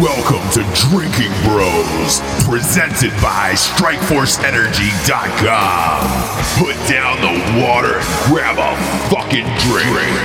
Welcome to Drinking Bros, presented by StrikeForceEnergy.com. Put down the water and grab a fucking drink.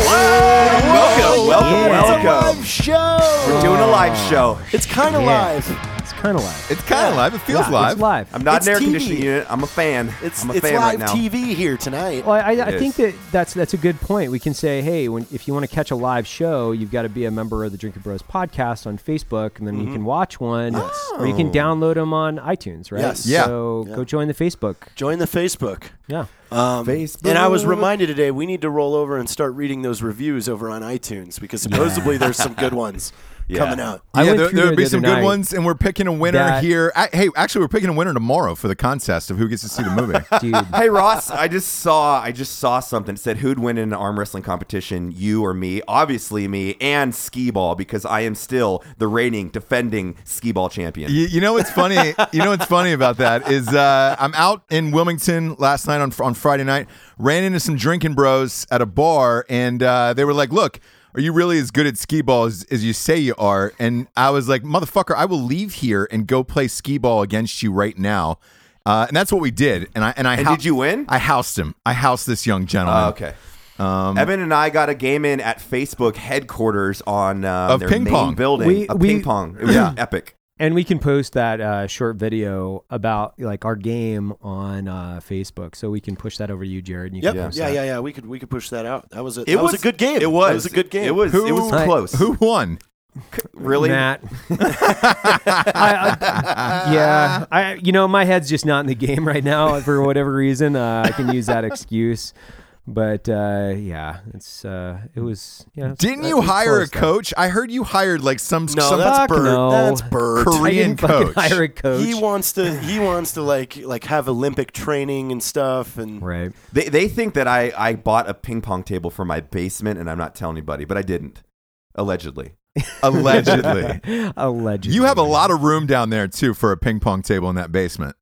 Welcome, welcome, Yeah. a live show. We're doing a live show. It's kind of Yeah. live. It's kind of live. It's kind of live. It feels Yeah, live. It's live. I'm not It's an air TV. conditioning unit. I'm a fan. It's I'm a it's fan live right now. TV here tonight. Well, I, I It think that that's that's a good point. We can say, hey, when, if you want to catch a live show, you've got to be a member of the Drinking Bros podcast on Facebook, and then you can watch one, or you can download them on iTunes, right? Yes. Yeah. So Yeah. go join the Facebook. Join the Facebook. Yeah. Um, Facebook. And I was reminded today we need to roll over and start reading those reviews over on iTunes because supposedly there's some good ones Yeah. coming out. I yeah, there, through there'll be the some good night. ones, and we're picking a winner That- here. I, hey, actually, we're picking a winner tomorrow for the contest of who gets to see the movie. Dude. Hey Ross, I just saw I just saw something. It said who'd win in an arm wrestling competition, you or me? Obviously me and skee ball because I am still the reigning defending skee ball champion. you, you know what's funny? You know what's funny about that is uh, I'm out in Wilmington last night on on Friday night. Ran into some drinking bros at a bar, and uh, they were like, "Look." Are you really as good at skee ball as, as you say you are? And I was like, motherfucker, I will leave here and go play skee ball against you right now. Uh, and that's what we did. And I and I And hou- did you win? I housed him. I housed this young gentleman. Oh, okay. Um, Evan and I got a game in at Facebook headquarters on um, Of their ping main pong. building. We- a we- ping pong. It was epic. And we can post that uh, short video about like our game on uh, Facebook, so we can push that over to you, Jarred. And you Yep. can Yeah, post yeah, yeah, We could we could push that out. That was a It that was, a good game. It was. That was a good game. It was. it was Who- close. Who won? really? Mat. I, I- yeah, I you know my head's just not in the game right now for whatever reason. Uh, I can use that excuse, but uh, yeah, it's uh, it was yeah. Didn't you hire a close, though. coach? I heard you hired like some No, some that's Fuck Bird. no. That's Bird. I Korean coach. hire a coach. He wants to he wants to like like have Olympic training and stuff and right. They, they think that I, I bought a ping pong table for my basement and I'm not telling anybody, but I didn't. Allegedly. allegedly. Allegedly. You have a lot of room down there too for a ping pong table in that basement.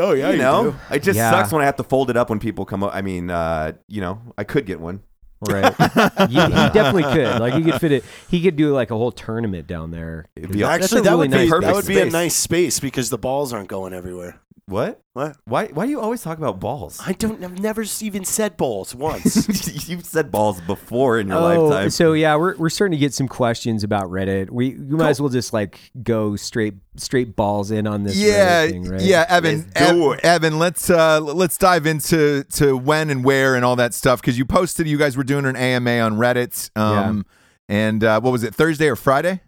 Oh yeah, you know, it just Yeah. sucks when I have to fold it up when people come up. I mean, uh, you know, I could get one. Right. he, he definitely could. Like he could fit it. He could do like a whole tournament down there. It'd be Actually, a that really would be nice perfect that would be a nice space because the balls aren't going everywhere. What? What? Why? Why do you always talk about balls? I don't. I've never even said balls once. You've said balls before in your Oh, lifetime. so yeah, we're we're starting to get some questions about Reddit. We we might as well just like go straight straight balls in on this. Yeah, thing, right? yeah, Evan. Let's Ev- Evan, let's uh, let's dive into to when and where and all that stuff because you posted you guys were doing an AMA on Reddit. Um, and uh, what was it? Thursday or Friday?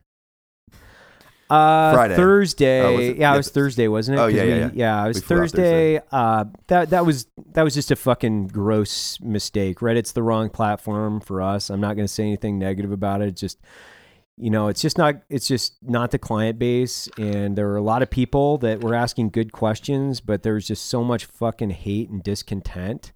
Uh, Friday. Thursday. Oh, it? yeah, it was Thursday, wasn't it? Oh, yeah, we- yeah, yeah. it was out Thursday. Uh, that that was that was just a fucking gross mistake. Reddit's the wrong platform for us. I'm not going to say anything negative about it. It's just you know, it's just not it's just not the client base and there were a lot of people that were asking good questions, but there was just so much fucking hate and discontent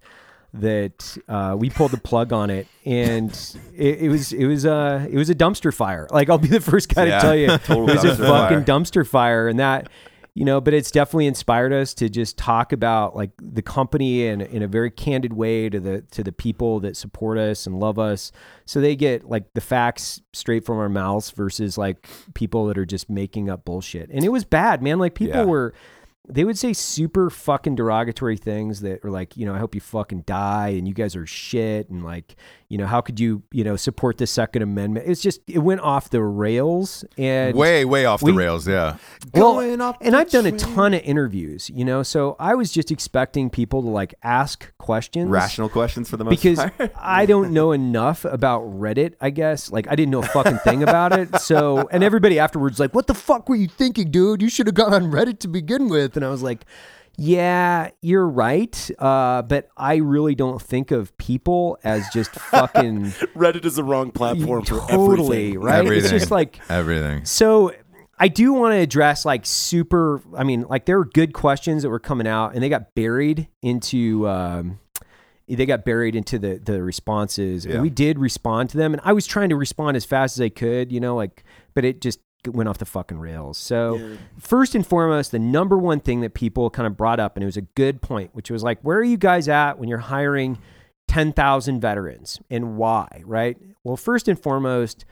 that uh, we pulled the plug on it, and it, it was it was uh it was a dumpster fire. Like I'll be the first guy Yeah, to tell you, it was a fucking fire. dumpster fire, and that you know. But it's definitely inspired us to just talk about like the company in in a very candid way to the to the people that support us and love us, so they get like the facts straight from our mouths versus like people that are just making up bullshit. And it was bad, man. Like people Yeah. were they would say super fucking derogatory things that are like, you know, I hope you fucking die and you guys are shit and like, you know, how could you, you know, support the Second Amendment? It's just it went off the rails and Way, way off we- the rails. Yeah. well, Going off and I've done a ton of interviews, you know, so I was just expecting people to like ask questions. Rational questions for the most part Because part. I don't know enough about Reddit, I guess. Like I didn't know a fucking thing about it. So and everybody afterwards like, What the fuck were you thinking, dude? You should have gone on Reddit to begin with. And I was like, Yeah, you're right. Uh, but I really don't think of people as just fucking Reddit is the wrong platform for totally, everything. right? It's just like Everything. so I do want to address like super. I mean, like there were good questions that were coming out, and they got buried into. Um, they got buried into the the responses, Yeah. we did respond to them. And I was trying to respond as fast as I could, you know, like, but it just went off the fucking rails. So first and foremost, the number one thing that people kind of brought up, and it was a good point, which was like, where are you guys at when you're hiring? 10,000 veterans and why, right? Well, first and foremost,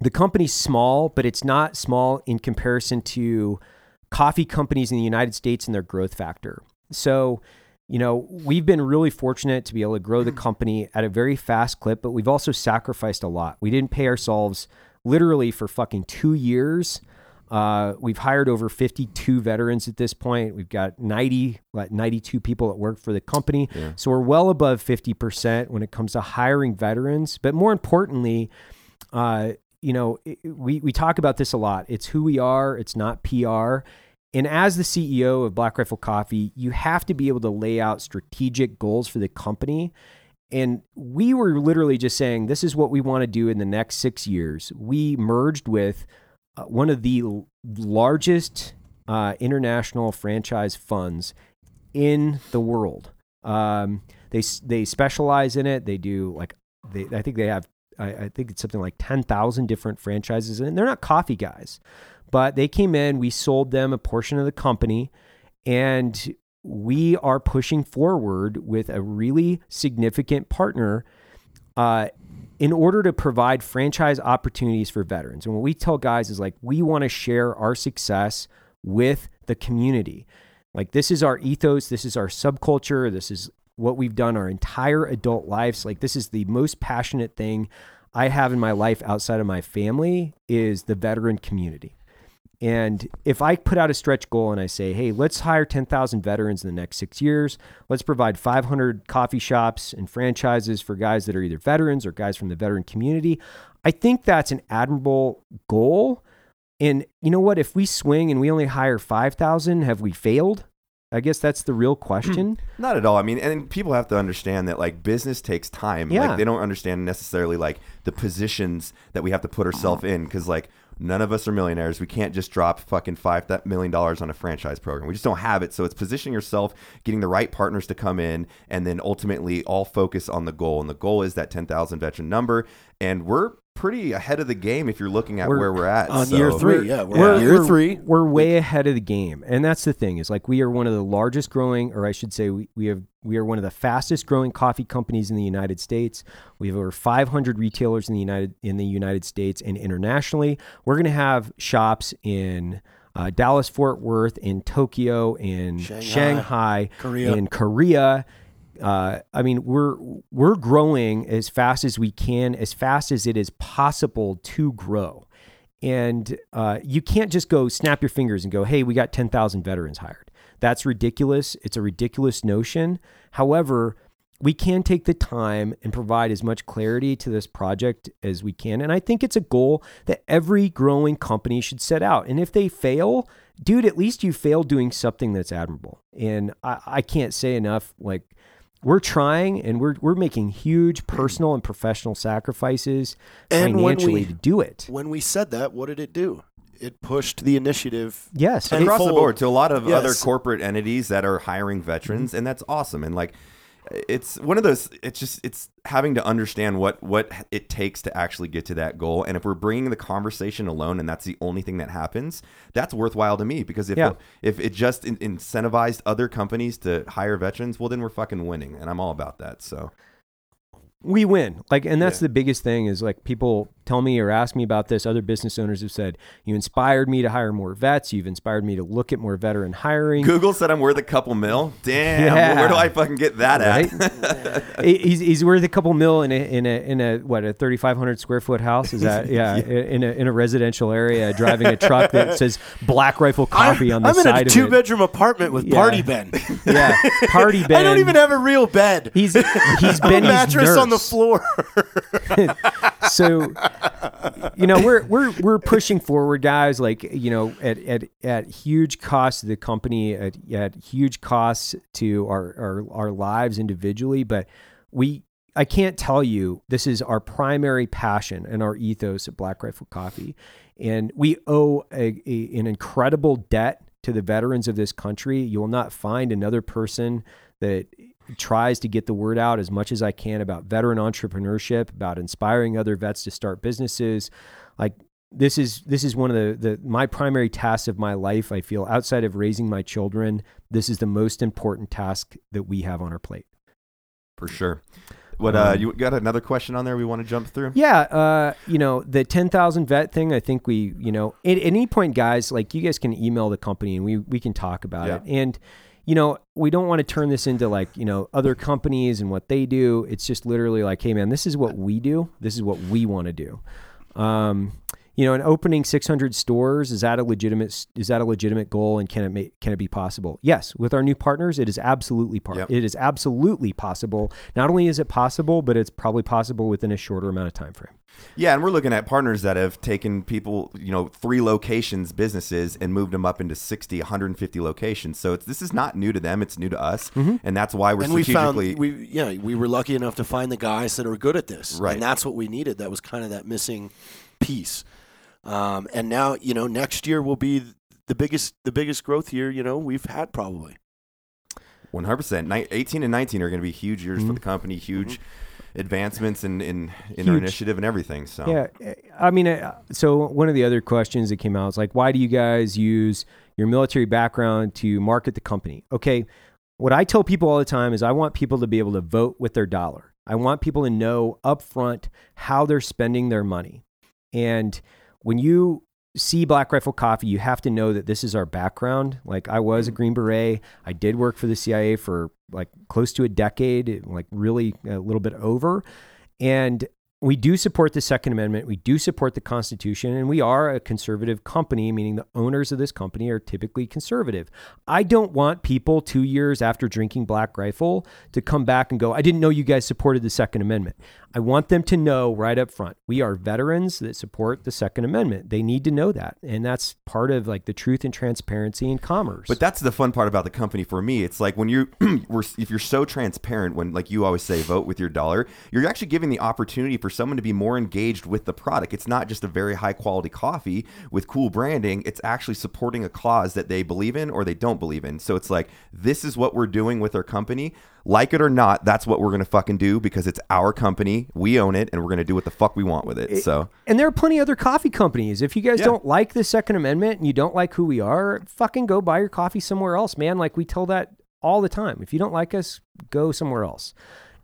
the company's small, but it's not small in comparison to coffee companies in the United States and their growth factor. So, you know, we've been really fortunate to be able to grow the mm-hmm. company at a very fast clip, but we've also sacrificed a lot. We didn't pay ourselves literally for fucking two years. Uh, we've hired over 52 veterans at this point. We've got 90, what, 92 people that work for the company. So we're well above 50% when it comes to hiring veterans. But more importantly, uh, you know, it- we, we talk about this a lot. It's who we are, it's not PR. And as the CEO of Black Rifle Coffee, you have to be able to lay out strategic goals for the company. And we were literally just saying, this is what we want to do in the next six years. We merged with uh, one of the l- largest uh, international franchise funds in the world. Um, they they specialize in it. They do like they I think they have I, I think it's something like ten thousand different franchises, and they're not coffee guys, but they came in. We sold them a portion of the company, and we are pushing forward with a really significant partner. Uh, in order to provide franchise opportunities for veterans. And what we tell guys is like, we want to share our success with the community. Like, this is our ethos, this is our subculture, this is what we've done our entire adult lives. Like, this is the most passionate thing I have in my life outside of my family is the veteran community. And if I put out a stretch goal and I say, hey, let's hire 10,000 veterans in the next six years, let's provide 500 coffee shops and franchises for guys that are either veterans or guys from the veteran community, I think that's an admirable goal. And you know what? If we swing and we only hire 5,000, have we failed? I guess that's the real hmm. question. Not at all. I mean, and people have to understand that like business takes time. Yeah. Like they don't understand necessarily like the positions that we have to put ourselves uh-huh. in because like none of us are millionaires. We can't just drop fucking five million dollars on a franchise program. We just don't have it. So it's positioning yourself, getting the right partners to come in, and then ultimately all focus on the goal. And the goal is that ten thousand veteran number. And we're pretty ahead of the game if you're looking at We're where we're at. On So- year three, yeah, we're we're, on year we're- three. We're way ahead of the game, and that's the thing is like we are one of the largest growing, or I should say, we, we have we are one of the fastest growing coffee companies in the United States. We have over 500 retailers in the United in the United States and internationally. We're going to have shops in. Uh, Dallas, Fort Worth, in Tokyo, in Shanghai, Shanghai, Korea. in Korea. Uh, I mean, we're we're growing as fast as we can, as fast as it is possible to grow. And uh, you can't just go snap your fingers and go, hey, we got 10,000 veterans hired. That's ridiculous. It's a ridiculous notion. However, we can take the time and provide as much clarity to this project as we can. And I think it's a goal that every growing company should set out. And if they fail, dude, at least you failed doing something that's admirable. And I, I can't say enough, like, we're trying and we're, we're making huge mm. personal and professional sacrifices And when financially we- to do it. When we said that, what did it do? It pushed the initiative. Yes. Across the board to a lot of other corporate entities that are hiring veterans mm-hmm. and that's awesome and like it's one of those it's just it's having to understand what what it takes to actually get to that goal and if we're bringing the conversation alone and that's the only thing that happens that's worthwhile to me because if Yeah. if it just in- incentivized other companies to hire veterans well then we're fucking winning and I'm all about that so we win. Like and that's the biggest thing is like people tell me or ask me about this. Other business owners have said you inspired me to hire more vets. You've inspired me to look at more veteran hiring. Google said I'm worth a couple mil. Damn Yeah. where do I fucking get that at? Right? He- he's, he's worth a couple mil in a in a in a what a 3500 square foot house? Is that yeah, in a in a residential area driving a truck that says black rifle coffee on the side. I'm in a two bedroom apartment with Yeah. Party Ben. yeah party Ben I don't even have a real bed. he's he's Benny's mattress on the floor. so you know we're we're we're pushing forward guys like you know at at, at huge cost to the company at, at huge costs to our, our our lives individually but we I can't tell you this is our primary passion and our ethos at Black Rifle Coffee. And we owe a, a, an incredible debt to the veterans of this country. You will not find another person that tries to get the word out as much as I can about veteran entrepreneurship, about inspiring other vets to start businesses. Like this is this is one of the, the my primary tasks of my life. I feel outside of raising my children, this is the most important task that we have on our plate. for sure. What uh, you got another question on there we want to jump through? Yeah, uh, you know the ten thousand vet thing. I think we, you know, at, at any point, guys, like you guys can email the company and we we can talk about Yeah. it. And you know, we don't want to turn this into like you know other companies and what they do. It's just literally like, hey man, this is what we do. This is what we want to do. Um, you know, and opening 600 stores is that a legitimate is that a legitimate goal and can it make, can it be possible? Yes, with our new partners, it is absolutely part. Yep. It is absolutely possible. Not only is it possible, but it's probably possible within a shorter amount of time frame. Yeah, and we're looking at partners that have taken people, you know, three locations, businesses, and moved them up into 60, 150 locations. So it's, this is not new to them; it's new to us, mm-hmm. and that's why we're and we found we yeah we were lucky enough to find the guys that are good at this Right. and that's what we needed that was kind of that missing piece um, and now you know next year will be the biggest the biggest growth year you know we've had probably 100%. 18 and 19 are going to be huge years for mm-hmm. the company, huge mm-hmm. Advancements in, in, in our initiative and everything. So, Yeah, I mean, uh, so one of the other questions that came out is like, why do you guys use your military background to market the company? Okay, what I tell people all the time is I want people to be able to vote with their dollar. I want people to know upfront how they're spending their money. And when you see Black Rifle Coffee, you have to know that this is our background. Like I was a mm. Green Beret. I did work for the CIA for like close to a decade, like really a little bit over. And we do support the Second Amendment. We do support the Constitution, and we are a conservative company, meaning the owners of this company are typically conservative. I don't want people two years after drinking Black Rifle to come back and go, I didn't know you guys supported the Second Amendment. I want them to know right up front we are veterans that support the Second Amendment. They need to know that. And that's part of like the truth and transparency in commerce. But that's the fun part about the company for me. It's like when you we're, if you're so transparent when like you always say vote with your dollar, you're actually giving the opportunity for someone to be more engaged with the product. It's not just a very high quality coffee with cool branding, it's actually supporting a cause that they believe in or they don't believe in. So it's like this is what we're doing with our company. Like it or not, that's what we're going to fucking do because it's our company. We own it and we're going to do what the fuck we want with it. So And there are plenty of other coffee companies. If you guys Yeah. don't like the Second Amendment and you don't like who we are, fucking go buy your coffee somewhere else, man. Like we tell that all the time. If you don't like us, go somewhere else.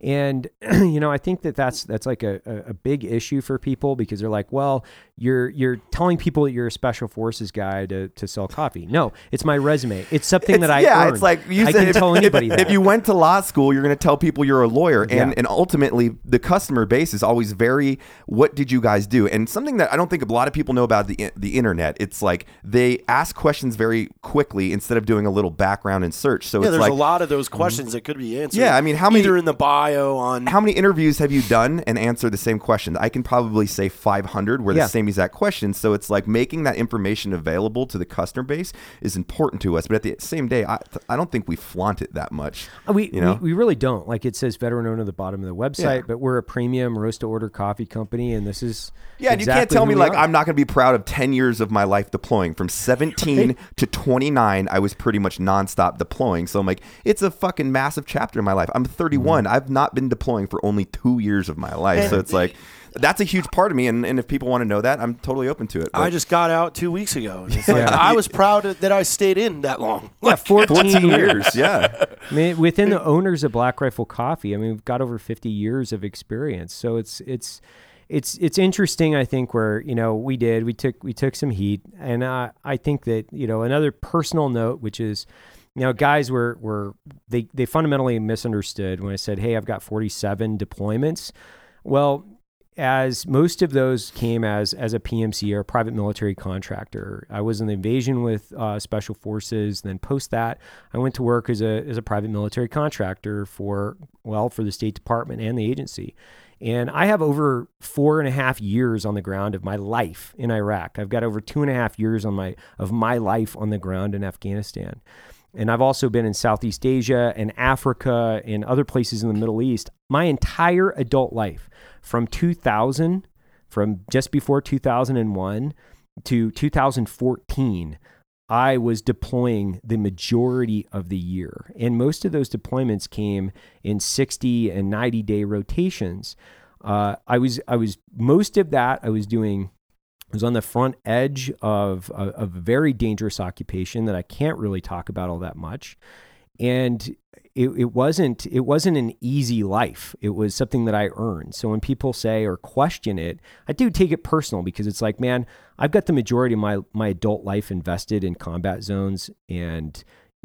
And you know, I think that that's that's like a, a, a big issue for people because they're like, well, you're you're telling people that you're a special forces guy to, to sell coffee. No, it's my resume. It's something that I yeah, earned. it's like you I said, can if, tell if- anybody that. If you went to law school, you're going to tell people you're a lawyer, and Yeah. and ultimately the customer base is always very. What did you guys do? And something that I don't think a lot of people know about the the internet. It's like they ask questions very quickly instead of doing a little background and search. So yeah it's there's like. a lot of those mm-hmm. questions that could be answered Yeah, I mean, how many- either in the bio on how many interviews have you done and answered the same questions? I can probably say 500 where Yeah. the same exact questions. So it's like making that information available to the customer base is important to us. But at the same day, I, I don't think we flaunt it that much. Uh, We, you know? we we really don't. Like it says veteran owner at the bottom of the website, Yeah. but we're a premium roast to order coffee company, and this is Yeah, and you can't exactly tell who me we like are. I'm not going to be proud of 10 years of my life deploying. From 17 to 29, I was pretty much nonstop deploying. So I'm like, it's a fucking massive chapter in my life. I'm 31. Mm-hmm. I've not been deploying for only two years of my life. So it's like, that's a huge part of me. And, and if people want to know that, I'm totally open to it. I just got out two weeks ago. And it's like, Yeah. I was proud that I stayed in that long. yeah, 14, 14 years. years. Yeah. I mean, within the owners of Black Rifle Coffee, I mean, we've got over 50 years of experience. So it's it's it's it's interesting. I think where you know we did we took we took some heat, and uh, I think that you know another personal note, which is. You know, guys were were they they fundamentally misunderstood when I said, "Hey, I've got 47 deployments." Well, as most of those came as as a PMC or a private military contractor. I was in the invasion with uh, special forces. Then post that, I went to work as a as a private military contractor for well for the State Department and the agency. And I have over four and a half years on the ground of my life in Iraq. I've got over two and a half years on my of my life on the ground in Afghanistan. And I've also been in Southeast Asia and Africa and other places in the Middle East my entire adult life from 2000, from just before 2001 to 2014. I was deploying the majority of the year. And most of those deployments came in 60 and 90 day rotations. Uh, I was, I was, most of that I was doing I was on the front edge of a, a very dangerous occupation that I can't really talk about all that much. and it, it wasn't it wasn't an easy life. It was something that I earned. So when people say or question it, I do take it personal because it's like, man, I've got the majority of my my adult life invested in combat zones and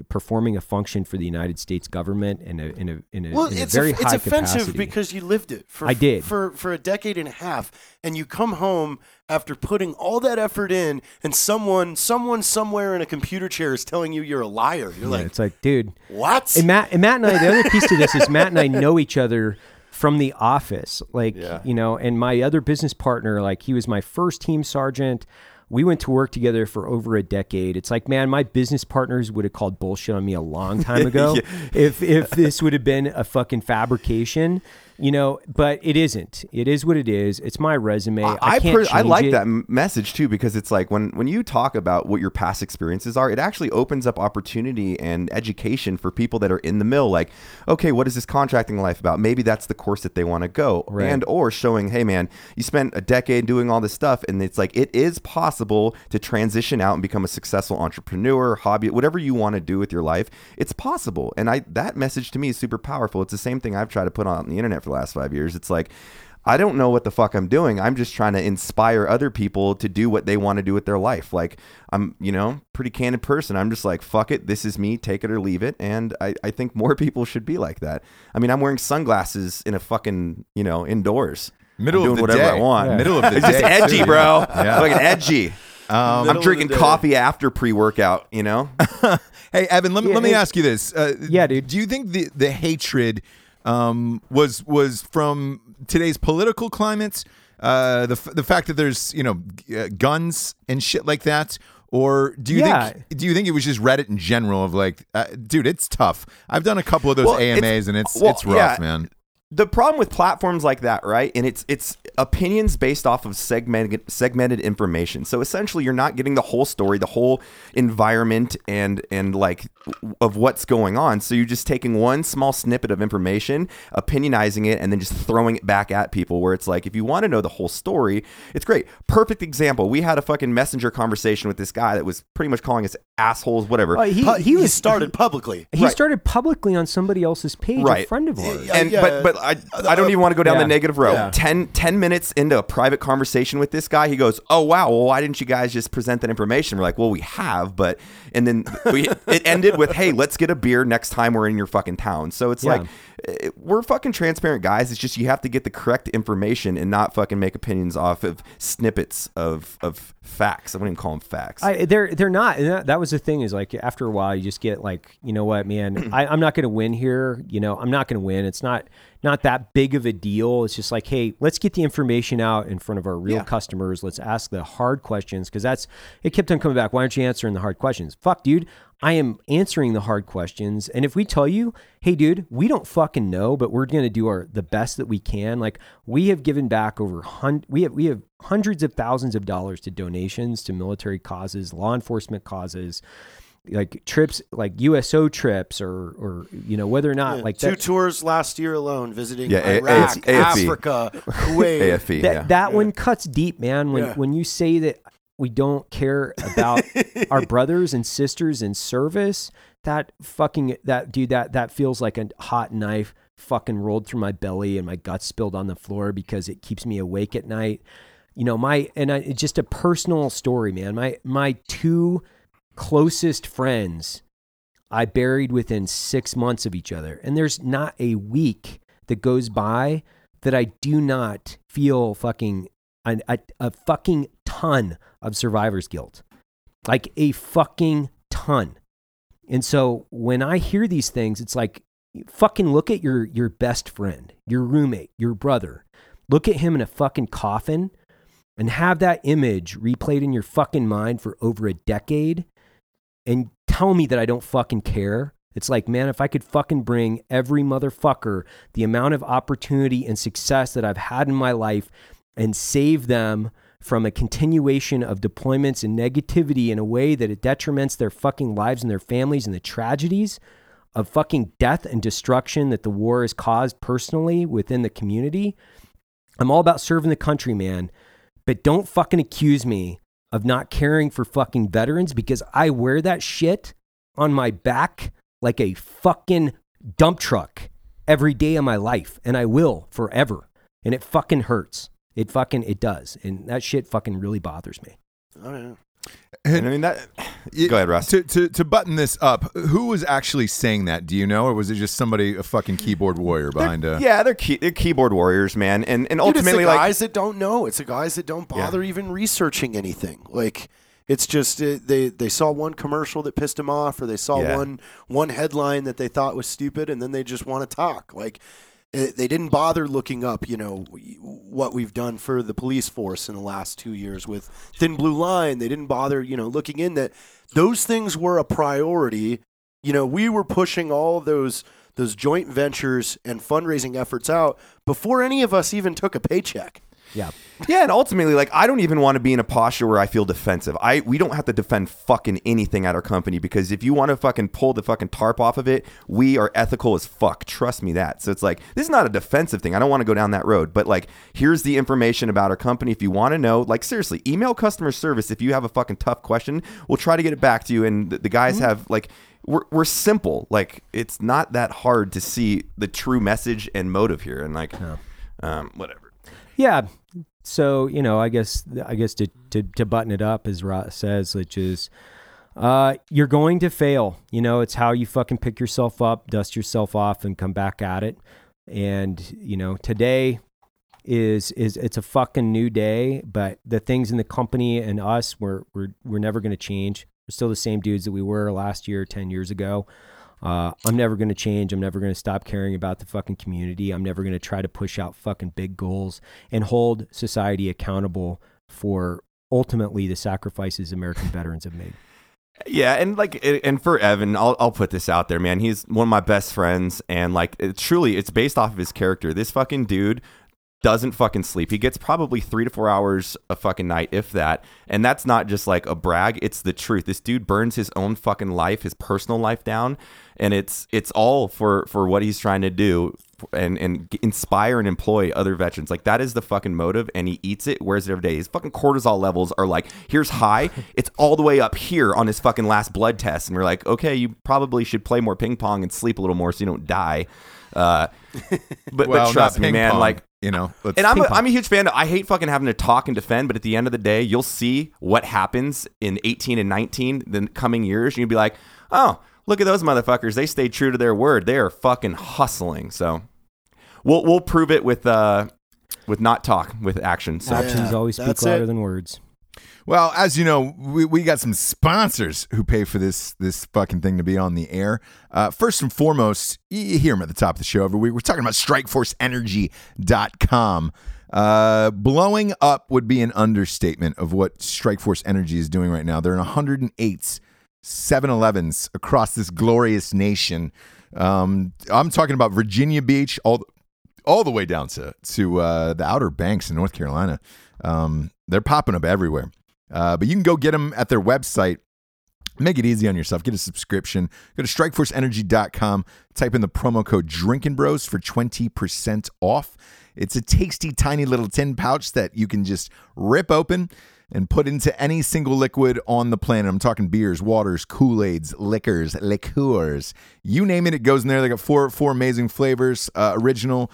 performing a function for the United States government in a in a in a, Well, in a it's, very it's high offensive capacity. because you lived it. For, I did. for for a decade and a half, and you come home after putting all that effort in, and someone someone somewhere in a computer chair is telling you you're a liar. You're Yeah, like, it's like, dude, what? And Mat and Mat and I, the other piece to this is Mat and I know each other from the office. Like, Yeah. you know, and my other business partner, like he was my first team sergeant. We went to work together for over a decade. It's like, man, my business partners would have called bullshit on me a long time ago if if this would have been a fucking fabrication, you know. But it isn't. It is what it is. It's my resume. I, I can't I like it. that message too because it's like when when you talk about what your past experiences are, it actually opens up opportunity and education for people that are in the mill. Like, okay, what is this contracting life about? Maybe that's the course that they want to go, Right. and or showing, hey man, you spent a decade doing all this stuff, and it's like it is possible to transition out and become a successful entrepreneur, hobby, whatever you want to do with your life. It's possible, and I that message to me is super powerful. It's the same thing I've tried to put on the internet for last five years. It's like. I don't know what the fuck I'm doing. I'm just trying to inspire other people to do what they want to do with their life. Like I'm, you know, pretty candid person. I'm just like, fuck it, this is me, take it or leave it. And I, I think more people should be like that. I mean, I'm wearing sunglasses in a fucking, you know, indoors. Middle I'm of doing the whatever day. I want. Middle of the it's just edgy, bro. Yeah. Fucking edgy. Um, I'm drinking coffee after pre-workout, you know? Hey, Evan, let me, Yeah, let me hey- ask you this. Uh, Yeah, dude. Do you think the the hatred um, was was from today's political climates? Uh, the f- the fact that there's you know uh, guns and shit like that, or do you Yeah. think do you think it was just Reddit in general of like, uh, dude, it's tough. I've done a couple of those Well, it's- AMAs and it's well, it's rough, yeah. man. the problem with platforms like that, right? And it's it's opinions based off of segmented segmented information. So essentially, you're not getting the whole story, the whole environment, and and like of what's going on. So you're just taking one small snippet of information, opinionizing it, and then just throwing it back at people. Where it's like, if you want to know the whole story, it's great. Perfect example. We had a fucking messenger conversation with this guy that was pretty much calling us assholes, whatever. Uh, he, Pu- he was started publicly. He Right. started publicly on somebody else's page, a friend of ours. Yeah, and yeah. but but I, I don't even want to go down Yeah. the negative road. Yeah. Ten, 10 minutes into a private conversation with this guy, he goes, "Oh wow, well why didn't you guys just present that information?" We're like, "Well, we have, but..." And then we it ended with, "Hey, let's get a beer next time we're in your fucking town." So it's Yeah. like eh, we're fucking transparent guys. It's just you have to get the correct information and not fucking make opinions off of snippets of of facts. I wouldn't even call them facts. I, they're they're not. That, that was the thing is like after a while you just get like you know what man I, I'm not going to win here. You know I'm not going to win. It's not not that big of a deal. It's just like hey let's get the information out in front of our real Yeah. customers. Let's ask the hard questions because that's it kept on coming back. Why aren't you answering the hard questions? Fuck dude. I am answering the hard questions. And if we tell you, hey, dude, we don't fucking know, but we're going to do our the best that we can. Like we have given back over hun- we have we have hundreds of thousands of dollars to donations to military causes, law enforcement causes, like trips, like USO trips, or or you know whether or not Yeah, like two that, tours last year alone, visiting Yeah, A- Iraq, AFC. Africa, Kuwait. AFE, that, yeah. that one cuts deep, man. When Yeah. when you say that we don't care about our brothers and sisters in service, that fucking that dude that that feels like a hot knife fucking rolled through my belly and my guts spilled on the floor because it keeps me awake at night. You know, my and I it's just a personal story, man. My my two closest friends I buried within six months of each other. And there's not a week that goes by that I do not feel fucking a, a, a fucking ton of survivor's guilt. Like a fucking ton. And so when I hear these things, it's like fucking look at your your best friend, your roommate, your brother. Look at him in a fucking coffin and have that image replayed in your fucking mind for over a decade and tell me that I don't fucking care. It's like, man, if I could fucking bring every motherfucker the amount of opportunity and success that I've had in my life and save them from a continuation of deployments and negativity in a way that it detriments their fucking lives and their families and the tragedies of fucking death and destruction that the war has caused personally within the community. I'm all about serving the country, man. But don't fucking accuse me of not caring for fucking veterans because I wear that shit on my back like a fucking dump truck every day of my life, and I will forever. And it fucking hurts. It fucking it does, and that shit fucking really bothers me. Oh, yeah. And I mean that. Go ahead, Ross. To, to to button this up, who was actually saying that? Do you know, or was it just somebody, a fucking keyboard warrior behind a? yeah, they're, key, they're keyboard warriors, man, and and Dude, it's ultimately the like guys that don't know. It's the guys that don't bother even researching anything. Like it's just uh, they they saw one commercial that pissed them off, or they saw Yeah. one one headline that they thought was stupid, and then they just want to talk. Like Eh, they didn't bother looking up, you know, what we've done for the police force in the last two years with Thin Blue Line. They didn't bother, you know, looking in that those things were a priority. You know, we were pushing all those those joint ventures and fundraising efforts out before any of us even took a paycheck. Yeah. Yeah, and ultimately, like I don't even want to be in a posture where I feel defensive. I we don't have to defend fucking anything at our company because if you want to fucking pull the fucking tarp off of it, we are ethical as fuck. Trust me that. So it's like this is not a defensive thing. I don't want to go down that road. But like, here's the information about our company. If you want to know, like seriously, email customer service if you have a fucking tough question. We'll try to get it back to you. And the, the guys have like. We're, we're simple. Like it's not that hard to see the true message and motive here, and like, um, whatever. Yeah. So you know, I guess I guess to to, to button it up, as Ross says, which is, uh, you're going to fail. You know, it's how you fucking pick yourself up, dust yourself off, and come back at it. And you know, today is is it's a fucking new day, but the things in the company and us, we're we're we're never going to change. We're still the same dudes that we were last year, ten years ago. Uh, I'm never going to change. I'm never going to stop caring about the fucking community. I'm never going to try to push out fucking big goals and hold society accountable for ultimately the sacrifices American veterans have made. Yeah, and like, and for Evan, I'll I'll put this out there, man. He's one of my best friends, and like, it, truly, it's based off of his character. This fucking dude doesn't fucking sleep. He gets probably three to four hours a fucking night, if that. And that's not just like a brag; it's the truth. This dude burns his own fucking life, his personal life down, and it's it's all for for what he's trying to do and and inspire and employ other veterans. Like that is the fucking motive, and he eats it, wears it every day. His fucking cortisol levels are like here's high, it's all the way up here on his fucking last blood test, and we're like, okay, you probably should play more ping pong and sleep a little more so you don't die. Uh, but, Well, but trust me, man, pong, like. You know, let's, And I'm I'm a huge fan. Of, I hate fucking having to talk and defend, but at the end of the day, you'll see what happens in 18 and 19 the coming years. And you'll be like, oh, look at those motherfuckers. They stayed true to their word. They are fucking hustling. So we'll we'll prove it with uh with not talk with action. So Actions always speak louder it. than words. Well, as you know, we, we got some sponsors who pay for this this fucking thing to be on the air. Uh, first and foremost, you hear them at the top of the show every week. We're talking about StrikeForceEnergy.com. Uh, blowing up would be an understatement of what Strikeforce Energy is doing right now. They're in 108 7-Elevens across this glorious nation. Um, I'm talking about Virginia Beach, all all the way down to to uh, the Outer Banks in North Carolina. Um, they're popping up everywhere. Uh, but you can go get them at their website. Make it easy on yourself. Get a subscription. Go to strikeforceenergy.com. Type in the promo code Drinking Bros for 20% off. It's a tasty, tiny little tin pouch that you can just rip open and put into any single liquid on the planet. I'm talking beers, waters, Kool-Aids, liquors, liqueurs. You name it, it goes in there. They got four four amazing flavors. Uh, original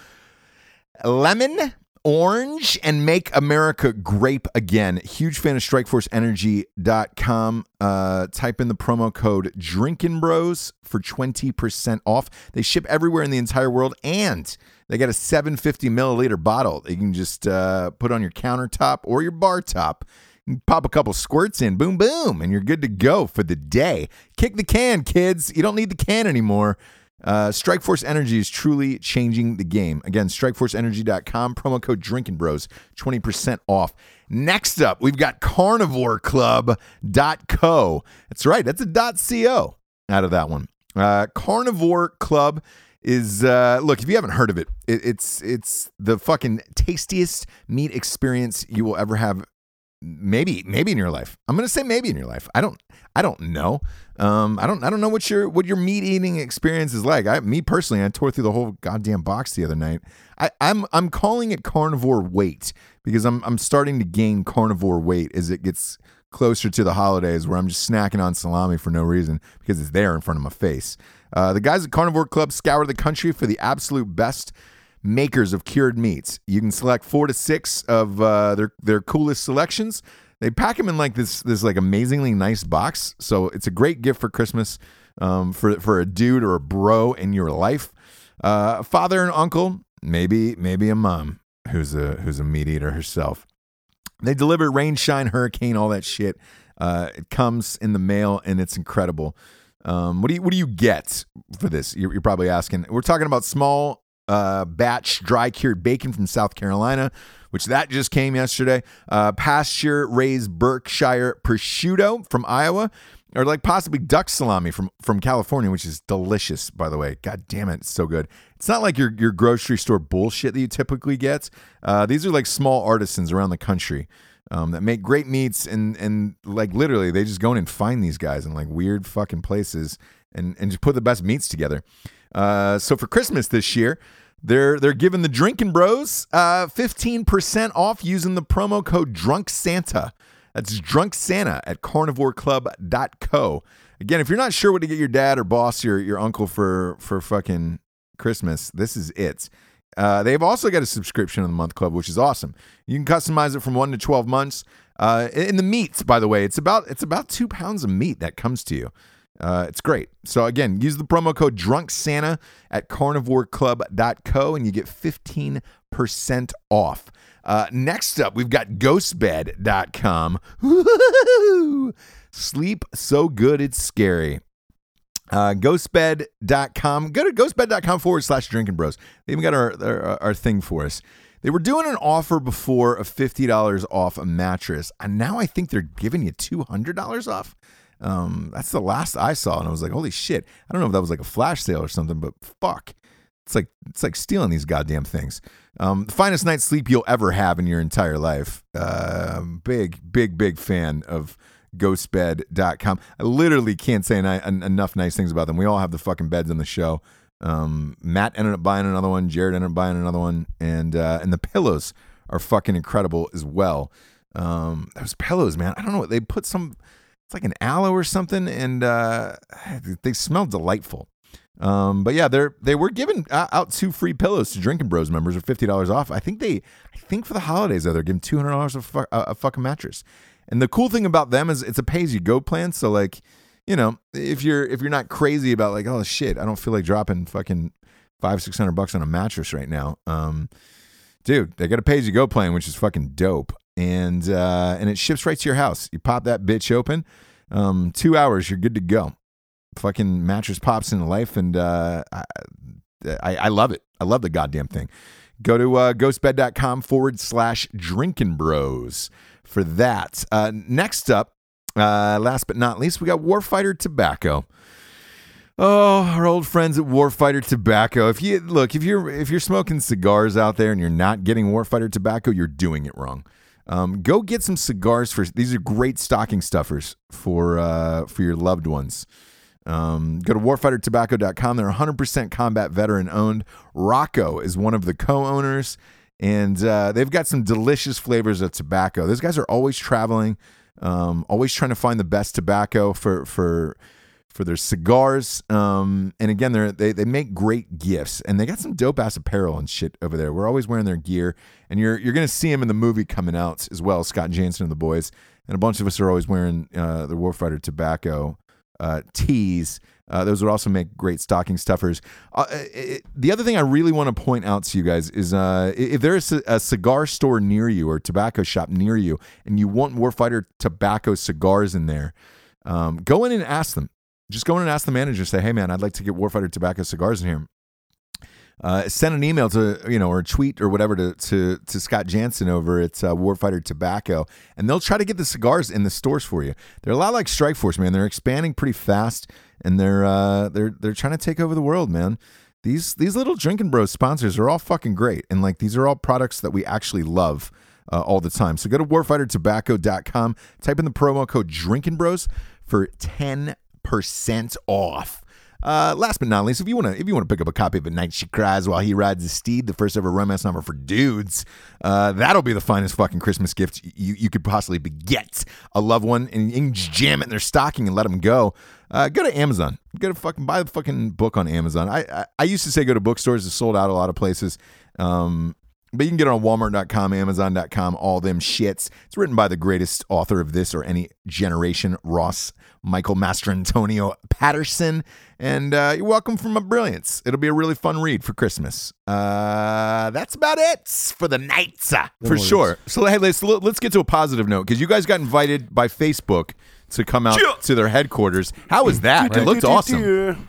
lemon, orange, and make America grape again. Huge fan of StrikeForceEnergy.com. Uh, type in the promo code Drinking Bros for 20% off. They ship everywhere in the entire world, and they got a 750 milliliter bottle that you can just uh, put on your countertop or your bar top. Pop a couple squirts in, boom, boom, and you're good to go for the day. Kick the can, kids. You don't need the can anymore. Uh, Strikeforce Energy is truly changing the game. Again, strikeforceenergy.com, promo code Drinking Bros, 20% off. Next up, we've got carnivoreclub.co. That's right, that's a .co out of that one. Uh, Carnivore Club is uh, look if you haven't heard of it, it, it's it's the fucking tastiest meat experience you will ever have maybe maybe in your life. I'm gonna say maybe in your life. I don't i don't know. Um i don't i don't know what your what your meat eating experience is like. I me personally i tore through the whole goddamn box the other night. I i'm i'm calling it carnivore weight because i'm i'm starting to gain carnivore weight as it gets closer to the holidays where i'm just snacking on salami for no reason because it's there in front of my face. Uh, the guys at Carnivore Club scour the country for the absolute best makers of cured meats. You can select four to six of uh, their their coolest selections. They pack them in like this this like amazingly nice box, so it's a great gift for Christmas um, for for a dude or a bro in your life, uh, father and uncle, maybe maybe a mom who's a who's a meat eater herself. They deliver rain, shine, hurricane, all that shit. Uh, it comes in the mail and it's incredible. Um, what do you what do you get for this? You're, you're probably asking. We're talking about small uh, batch dry cured bacon from South Carolina, which that just came yesterday. Uh, pasture raised Berkshire prosciutto from Iowa, or like possibly duck salami from from California, which is delicious. By the way, god damn it, it's so good. It's not like your your grocery store bullshit that you typically get. Uh, these are like small artisans around the country. Um, that make great meats and and like literally they just go in and find these guys in like weird fucking places and and just put the best meats together. Uh, so for Christmas this year, they're they're giving the drinking bros uh, 15% off using the promo code Drunk Santa. That's Drunk Santa at carnivoreclub.co. Again, if you're not sure what to get your dad or boss or your uncle for for fucking Christmas, this is it. Uh, they've also got a subscription of the month club, which is awesome. You can customize it from one to twelve months. Uh, in the meats, by the way, it's about it's about two pounds of meat that comes to you. Uh, it's great. So again, use the promo code Drunk Santa at carnivoreclub.co and you get 15% off. Uh, next up, we've got ghostbed.com. Sleep so good it's scary. Uh, ghostbed.com. Go to ghostbed.com forward slash drinking bros. They even got our, our, our thing for us. They were doing an offer before of $50 off a mattress, and now I think they're giving you $200 off. Um, that's the last I saw, and I was like, "Holy shit!" I don't know if that was like a flash sale or something, but fuck, it's like it's like stealing these goddamn things. Um, the finest night's sleep you'll ever have in your entire life. Uh, big, big, big fan of ghostbed.com. I literally can't say ni- en- enough nice things about them. We all have the fucking beds on the show. Um, Mat ended up buying another one. Jarred ended up buying another one, and uh, and the pillows are fucking incredible as well. Um, those pillows, man. I don't know what they put some. It's like an aloe or something, and uh, they smell delightful. Um, but yeah, they're they were giving uh, out two free pillows to Drinking Bros members or fifty dollars off. I think they, I think for the holidays though, they're giving two hundred dollars a, a fucking mattress. And the cool thing about them is it's a pay as you go plan. So like, you know, if you're if you're not crazy about like, oh shit, I don't feel like dropping fucking five six hundred bucks on a mattress right now. Um, dude, they got a pay as you go plan, which is fucking dope. And uh, and it ships right to your house. You pop that bitch open, um, two hours, you're good to go. Fucking mattress pops into life, and uh, I, I love it. I love the goddamn thing. Go to uh, ghostbed.com forward slash drinking bros for that. Uh, next up, uh, last but not least, we got Warfighter Tobacco. Oh, our old friends at Warfighter Tobacco. If you look, if you're if you're smoking cigars out there and you're not getting Warfighter Tobacco, you're doing it wrong. Um, go get some cigars for these are great stocking stuffers for uh, for your loved ones. Um, go to warfightertobacco.com. They're 100% combat veteran owned. Rocco is one of the co owners, and uh, they've got some delicious flavors of tobacco. Those guys are always traveling, um, always trying to find the best tobacco for, for, for their cigars. Um, and again, they're, they, they make great gifts, and they got some dope ass apparel and shit over there. We're always wearing their gear, and you're, you're to see them in the movie coming out as well. Scott Jansen and the boys. And a bunch of us are always wearing uh, the Warfighter tobacco uh, teas. Uh, those would also make great stocking stuffers. Uh, it, the other thing I really want to point out to you guys is uh, if there is a, a cigar store near you or tobacco shop near you, and you want Warfighter tobacco cigars in there, um, go in and ask them. Just go in and ask the manager. Say, hey man, I'd like to get Warfighter tobacco cigars in here. Uh, send an email to you know or a tweet or whatever to to, to Scott Jansen over at uh, Warfighter Tobacco, and they'll try to get the cigars in the stores for you. They're a lot like Strike Force, man. They're expanding pretty fast, and they're uh, they're they're trying to take over the world, man. These these little drinking bros sponsors are all fucking great, and like these are all products that we actually love. Uh, all the time. So go to warfightertobacco.com, type in the promo code Drinking Bros for 10% off. Uh, last but not least, if you want to, if you want to pick up a copy of "A Night She Cries While He Rides His Steed," the first ever romance novel for dudes, uh, that'll be the finest fucking Christmas gift you you could possibly get a loved one, and just jam it in their stocking and let them go. Uh, go to Amazon. Go to fucking buy the fucking book on Amazon. I, I I used to say go to bookstores. It's sold out a lot of places. Um, but you can get it on Walmart.com, Amazon.com, all them shits. It's written by the greatest author of this or any generation, Ross Michael Mastrantonio Patterson. And uh, you're welcome for my brilliance. It'll be a really fun read for Christmas. Uh, that's about it for the nights, uh, for sure. So hey, let's let's get to a positive note because you guys got invited by Facebook to come out to their headquarters. How was that? It looked awesome.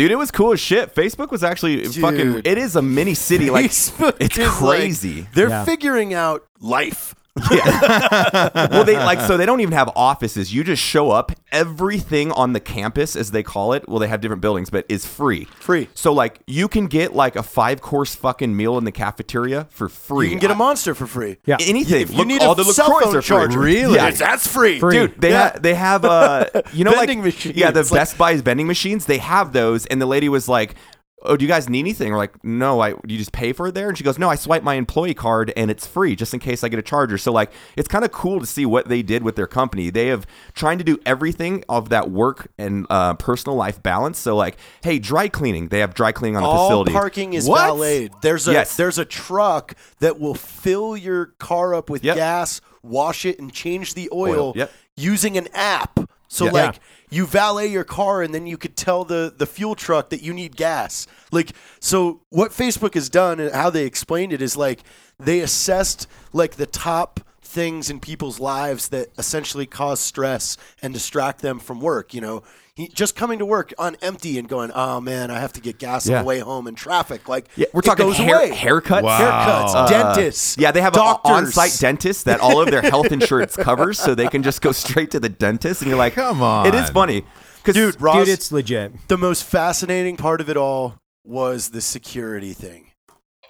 Dude, it was cool as shit. Facebook was actually fucking. It is a mini city. Like Facebook it's is like- crazy. they're Yeah. figuring out life. well, they like so they don't even have offices. You just show up. Everything on the campus, as they call it, well, they have different buildings, but is free. Free. So like you can get like a five course fucking meal in the cafeteria for free. You can get a monster for free. Yeah. anything. If you Look, need all a the cell LaCroix phone are free. charger, Really? Yeah, that's free. Free. Dude, they Yeah. ha- they have uh you know Vending like machines, yeah the like- Best Buy's vending machines they have those and the lady was like oh do you guys need anything we're like no I you just pay for it there and she goes no I swipe my employee card and it's free just in case I get a charger so like it's kind of cool to see what they did with their company they have trying to do everything of that work and uh, personal life balance so like hey dry cleaning they have dry cleaning on the All facility parking is What? valeted. There's a Yes. there's a truck that will fill your car up with Yep. gas, wash it, and change the oil, Oil, yep. using an app. So Yeah. like you valet your car and then you could tell the the fuel truck that you need gas. Like so what Facebook has done and how they explained it is like they assessed like the top things in people's lives that essentially cause stress and distract them from work, you know. He, just coming to work on empty and going, oh man, I have to get gas on Yeah. the way home in traffic. Like, yeah, we're it talking goes hair, away. haircuts haircuts, Uh, dentists. Yeah, they have doctors. an on-site dentist that all of their health insurance covers, so they can just go straight to the dentist. And you're like, Come on. it is funny, because Dude, Ross, Dude, it's legit. the most fascinating part of it all was the security thing.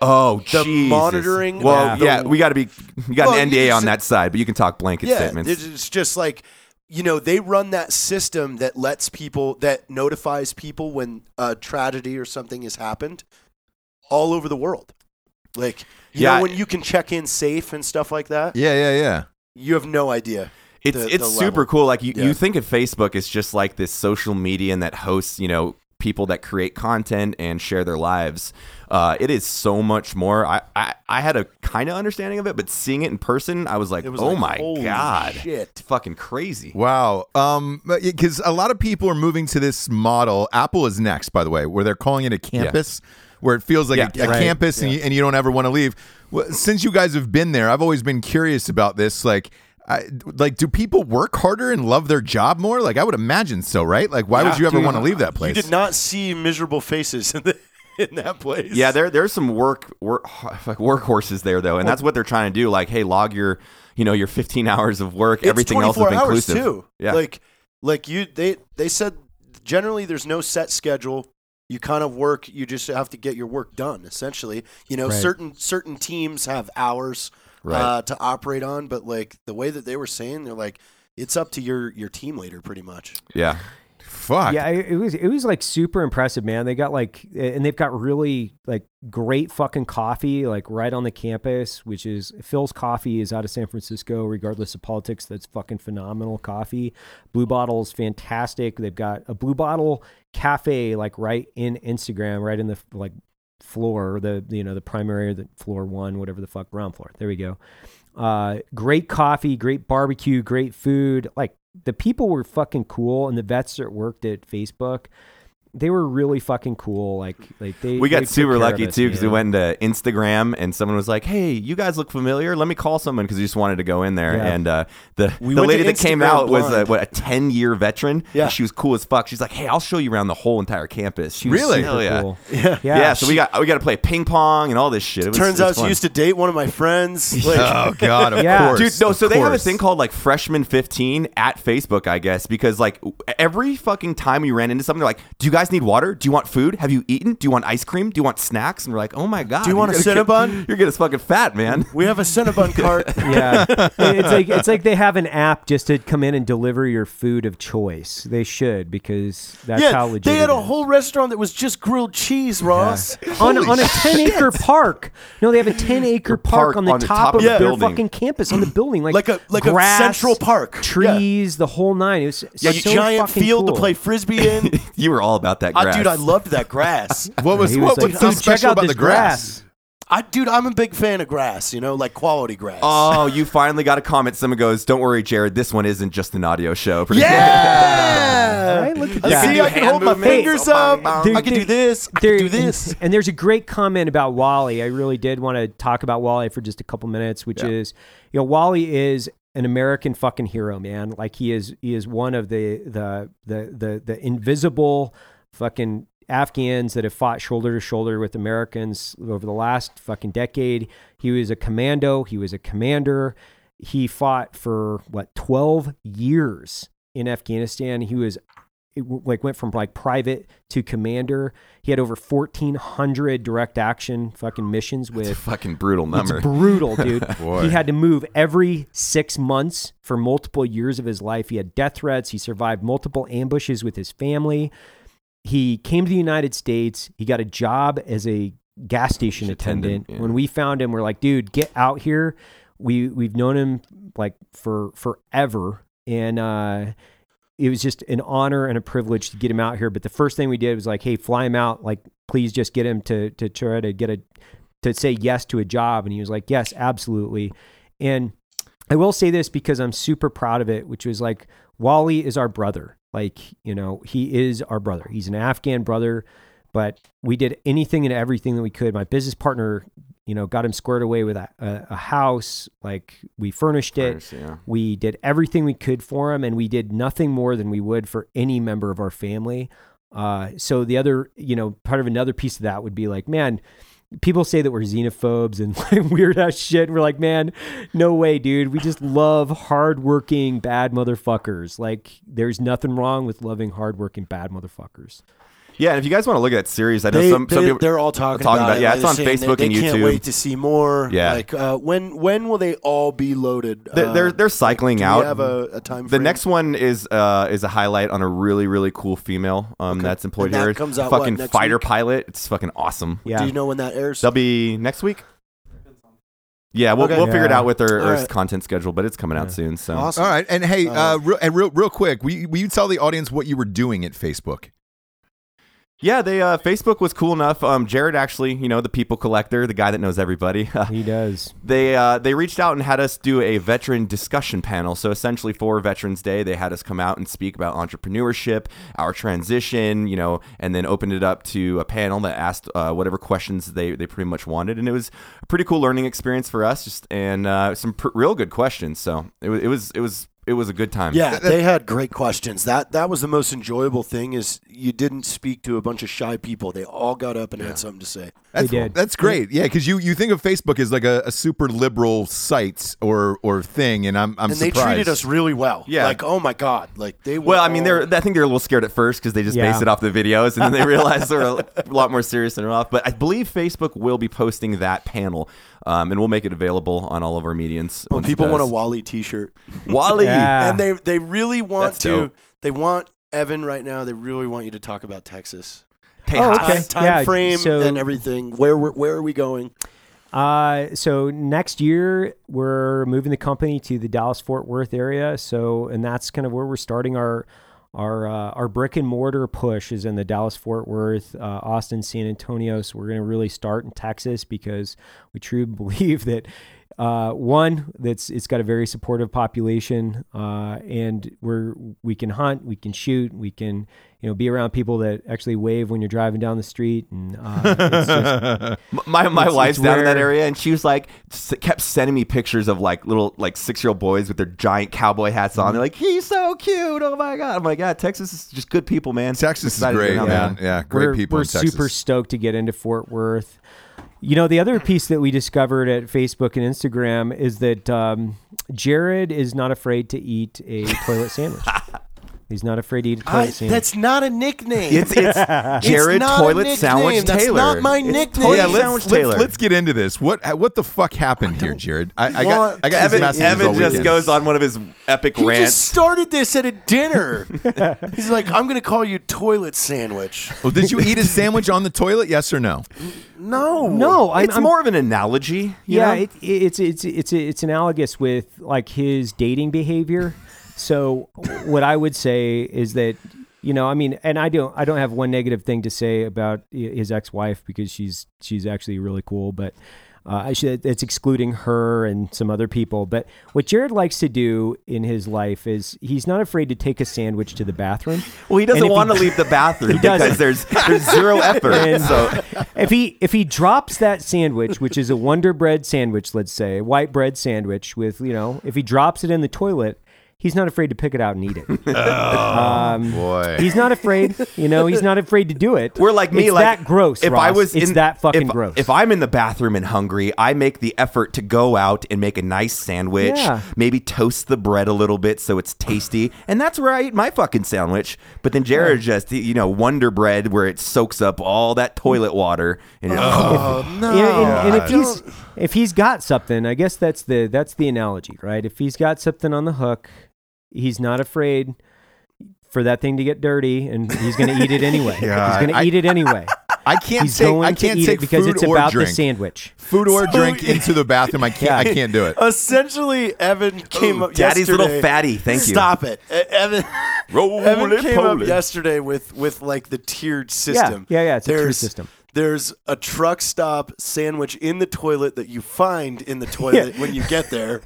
oh, the Jesus. monitoring, Well, the- yeah, we got to be, we got Well, an NDA just- on that side, but you can talk blanket yeah, statements. it's it's just like you know they run that system that lets people that notifies people when a tragedy or something has happened all over the world. Like you Yeah. know when you can check in safe and stuff like that. Yeah, yeah, yeah. You have no idea. It's the- it's the super cool. Like you, Yeah. you think of Facebook as just like this social media and that hosts, you know, people that create content and share their lives. Uh, it is so much more. I, I, I had a kind of understanding of it, but seeing it in person, I was like, was oh like, my holy god, shit. it's fucking crazy. Wow. Um, because a lot of people are moving to this model. Apple is next, by the way, where they're calling it a campus, where it feels like Yeah. a, a Right. campus, and, you, and you don't ever want to leave. Well, since you guys have been there, I've always been curious about this. Like, I, like, do people work harder and love their job more? Like, I would imagine so, right? Like, why would you ever dude. want to leave that place? You did not see miserable faces in, the, in that place. Yeah, there there's some work work like workhorses there though, and that's what they're trying to do. Like, hey, log your you know your 15 hours of work. It's Everything else is inclusive. too. Yeah, Like like you they they said generally there's no set schedule. You kind of work, you just have to get your work done essentially. You know, Right. certain certain teams have hours Right. uh, to operate on, but like the way that they were saying, they're like it's up to your your team leader pretty much. yeah. Fuck. Yeah, it, was it was like super impressive, man. They got like and they've got really like great fucking coffee like right on the campus, which is Philz Coffee is out of San Francisco regardless of politics. That's fucking phenomenal coffee. Blue Bottle's fantastic. They've got a Blue Bottle cafe like right in Instagram, right in the like floor, the you know the primary, the floor one, whatever the fuck, ground floor. There we go. Uh, great coffee, great barbecue, great food. Like the people were fucking cool, and the vets that worked at Facebook, they were really fucking cool. Like like they We got took super lucky us, too because we went to Instagram and someone was like, "Hey, you guys look familiar. Let me call someone because we just wanted to go in there." Yeah. And uh, the We the lady to that came Instagram out was a, what a ten year veteran. Yeah. She was cool as fuck. She's like, "Hey, I'll show you around the whole entire campus." She was Really? Hell yeah. cool. Yeah. Yeah, Yeah, so we got we got to play ping pong and all this shit. It was, Turns it out was she used to date one of my friends. Like, Oh God, of Yeah. course, Dude, no, of so they have a thing called like freshman 15 at Facebook, I guess, because like every fucking time we ran into something, they're like, do you guys guys need water? Do you want food? Have you eaten? Do you want ice cream? Do you want snacks?" And we're like, "Oh my god, Do you want a Cinnabon? get- You're getting fucking fat, man." We have a Cinnabon cart. yeah, it's like it's like they have an app just to come in and deliver your food of choice. They should because that's how legit. they had a whole restaurant that was just grilled cheese, Ross. on, on a 10 acre park. No, they have a 10 acre park, park on the on the top, top of of the their fucking campus on the building, like Like a like grass, a Central Park. Yeah. trees, the whole nine. It was Yeah, so giant field cool. to play frisbee in. you were all about that Ah, grass, dude, I loved that grass. What was He what was like, was so special about the grass? I, dude, I'm a big fan of grass. You know, like quality grass. Oh, you finally got a comment. Someone goes, "Don't worry, Jarred. This one isn't just an audio show." Pretty yeah. Right, look at I that. See, I can hand hold my fingers Oh, up. bang, bang. I can do this. I There- can do this. And, and there's a great comment about Wally. I really did want to talk about Wally for just a couple minutes, which Yeah. is, you know, Wally is an American fucking hero, man. Like he is, he is one of the the the the, the invisible fucking Afghans that have fought shoulder to shoulder with Americans over the last fucking decade. He was a commando. He was a commander. He fought for what 12 years in Afghanistan. He was it w- like went from like private to commander. He had over 1400 direct action fucking missions with fucking brutal number. it's brutal, dude. He had to move every six months for multiple years of his life. He had death threats. He survived multiple ambushes with his family. He came to the United States. He got a job as a gas station Attendant, attendant. yeah. When we found him, we're like, dude, get out here. We we've known him like for forever, and uh, it was just an honor and a privilege to get him out here. But the first thing we did was like, hey, fly him out. Like, please just get him to to try to get a to say yes to a job. And he was like, yes, absolutely. And I will say this because I'm super proud of it, which was like, Wally is our brother. Like, you know, he is our brother. He's an Afghan brother, but we did anything and everything that we could. My business partner, you know, got him squared away with a, a, house. Like, we furnished it. Furnished, yeah. We did everything we could for him, and we did nothing more than we would for any member of our family. Uh, so the other, you know, part of another piece of that would be like, man, people say that we're xenophobes and like weird ass shit. And we're like, man, no way, dude. We just love hardworking bad motherfuckers. Like, there's nothing wrong with loving hardworking bad motherfuckers. Yeah, and if you guys want to look at that series, I know They, some, some they, people they're all talking, talking about, about- it. yeah, Like, it's on Facebook they, and they can't wait to see more. Yeah. like uh, when when will they all be loaded? they're, they're they're cycling do out. We have a, a time. the next one is uh is a highlight on a really really cool female um Okay. that's employed And that here. comes out, what, fucking next fighter week? pilot. It's fucking awesome. Yeah. Do you know when that airs? They'll be next week. Yeah, we'll, Okay. we'll figure it out with our, our right. content schedule, but it's coming out Yeah. soon. So Awesome. All right, and hey, uh, Uh, real, and real, real quick, we you, you tell the audience what you were doing at Facebook? Yeah, they uh, Facebook was cool enough. Um, Jarred actually, you know, the people collector, the guy that knows everybody. He does. they uh, they reached out and had us do a veteran discussion panel. So essentially, for Veterans Day, they had us come out and speak about entrepreneurship, our transition, you know, and then opened it up to a panel that asked uh, whatever questions they they pretty much wanted, and it was a pretty cool learning experience for us. Just and uh, some pr- real good questions. So it was it was it was it was a good time. Yeah, they had great questions. That that was the most enjoyable thing is you didn't speak to a bunch of shy people. They all got up and had something to say. That's, did. That's great. Yeah, because you, you think of Facebook as like a, a super liberal site or or thing, and I'm I'm and surprised. they treated us really well. Yeah. like oh my god, like they. Were Well, I mean, all- they're. I think they're a little scared at first because they just Yeah. base it off the videos, and then they realize they're a lot more serious than they're off. But I believe Facebook will be posting that panel, um, and we'll make it available on all of our medians. Well, people want a. Wally T-shirt, Wally. Yeah. and they they really want That's to. dope. They want Evan right now. They really want you to talk about Texas. Hey, Oh, okay. Time, time Yeah, frame so- and everything. Where we're, where are we going? Uh, so next year we're moving the company to the Dallas Fort Worth area. So and that's kind of where we're starting our our uh, our brick and mortar push is in the Dallas Fort Worth, uh, Austin, San Antonio. So we're going to really start in Texas because we truly believe that. Uh, one, that's it's got a very supportive population, uh, and we're we can hunt, we can shoot, we can you know be around people that actually wave when you're driving down the street, and uh, it's just, My my It's- wife's it's down in that area, and she was like, kept sending me pictures of like little like six year old boys with their giant cowboy hats on. They're like, he's so cute. Oh my god! I'm like, yeah, Texas is just good people, man. Texas is great, get down man. Yeah, great we're, people We're in Texas. super stoked to get into Fort Worth. You know, the other piece that we discovered at Facebook and Instagram is that um, Jarred is not afraid to eat a toilet sandwich. He's not afraid to eat a toilet I, sandwich. that's not a nickname. It's it's It's Jarred not a Toilet nickname. Sandwich That's Taylor. not my It's nickname. Toilet yeah, Sandwich let's, Taylor. let's let's get into this. What uh, what the fuck happened here, Jarred? I, I got I got Evan, messages all Evan just weekend. goes on one of his epic rants. he rants. just started this at a dinner. He's like, I'm going to call you toilet sandwich. Well, did you eat a sandwich on the toilet? Yes or no? No, no, I'm, it's I'm- more of an analogy. you yeah, know? it, it's it's it's it's analogous with like his dating behavior. So what I would say is that you know, I mean, and I don't I don't have one negative thing to say about his ex-wife because she's she's actually really cool, but uh, I should, it's excluding her and some other people. But what Jarred likes to do in his life is he's not afraid to take a sandwich to the bathroom. well, he doesn't want to leave the bathroom because there's there's zero effort. And so if he if he drops that sandwich, which is a Wonder Bread sandwich, let's say a white bread sandwich with you know, if he drops it in the toilet, he's not afraid to pick it out and eat it. um, Boy. he's not afraid. You know, he's not afraid to do it. we're like me, It's like that gross. If I was it's in, that fucking if, gross. If I'm in the bathroom and hungry, I make the effort to go out and make a nice sandwich. Yeah. Maybe toast the bread a little bit so it's tasty, and that's where I eat my fucking sandwich. But then Jarred just you know Wonder Bread where it soaks up all that toilet water and it- Oh no! Yeah, and, and if he's if he's got something, I guess that's the that's the analogy, right? If he's got something on the hook, he's not afraid for that thing to get dirty, and he's going to eat it anyway. Yeah, he's going to eat it anyway. I can't He's take going I to can't eat take it because it's or about drink. the sandwich. Food or So- drink into the bathroom. I can't. I can't do it. essentially, Evan came up. Daddy's yesterday- little fatty. Thank you. Stop it, Evan. Roll Evan it, came up yesterday with with like the tiered system. yeah, yeah, it's a tiered there's, system. There's a truck stop sandwich in the toilet that you find in the toilet when you get there.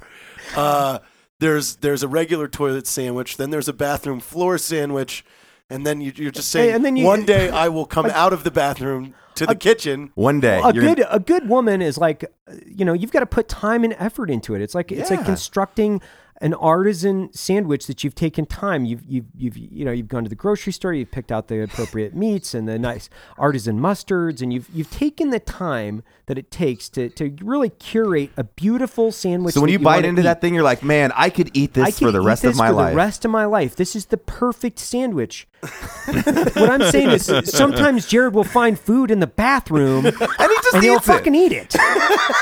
Uh, there's there's a regular toilet sandwich. Then there's a bathroom floor sandwich, and then you, you're just saying, and then you- one day I will come out of the bathroom to the kitchen. One day, a you're- good a good woman is like uh, you know you've got to put time and effort into it it's like it's like Yeah. constructing an artisan sandwich that you've taken time you've you've you've you know you've gone to the grocery store you've picked out the appropriate meats and the nice artisan mustards and you've you've taken the time that it takes to to really curate a beautiful sandwich So when that you bite into eat. that thing, you're like, man, I could eat this for the rest of this my for life. the rest of my life. This is the perfect sandwich. what I'm saying is, sometimes Jarred will find food in the bathroom, and he just and he'll it. fucking eat it,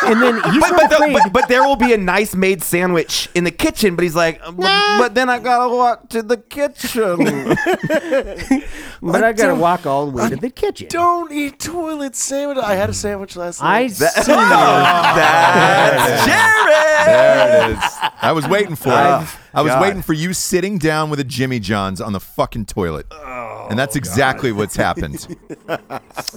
and then he's but, not but, the- but, but there will be a nice made sandwich in the kitchen, but he's like, but, but then I gotta walk to the kitchen. But I gotta walk all the way to the kitchen. Don't eat toilet sandwich. I had a sandwich last I night. seen it. That's Jarred. There it is. I was waiting for it. I've- I was God. waiting for you sitting down with a Jimmy John's on the fucking toilet. and that's exactly what's happened.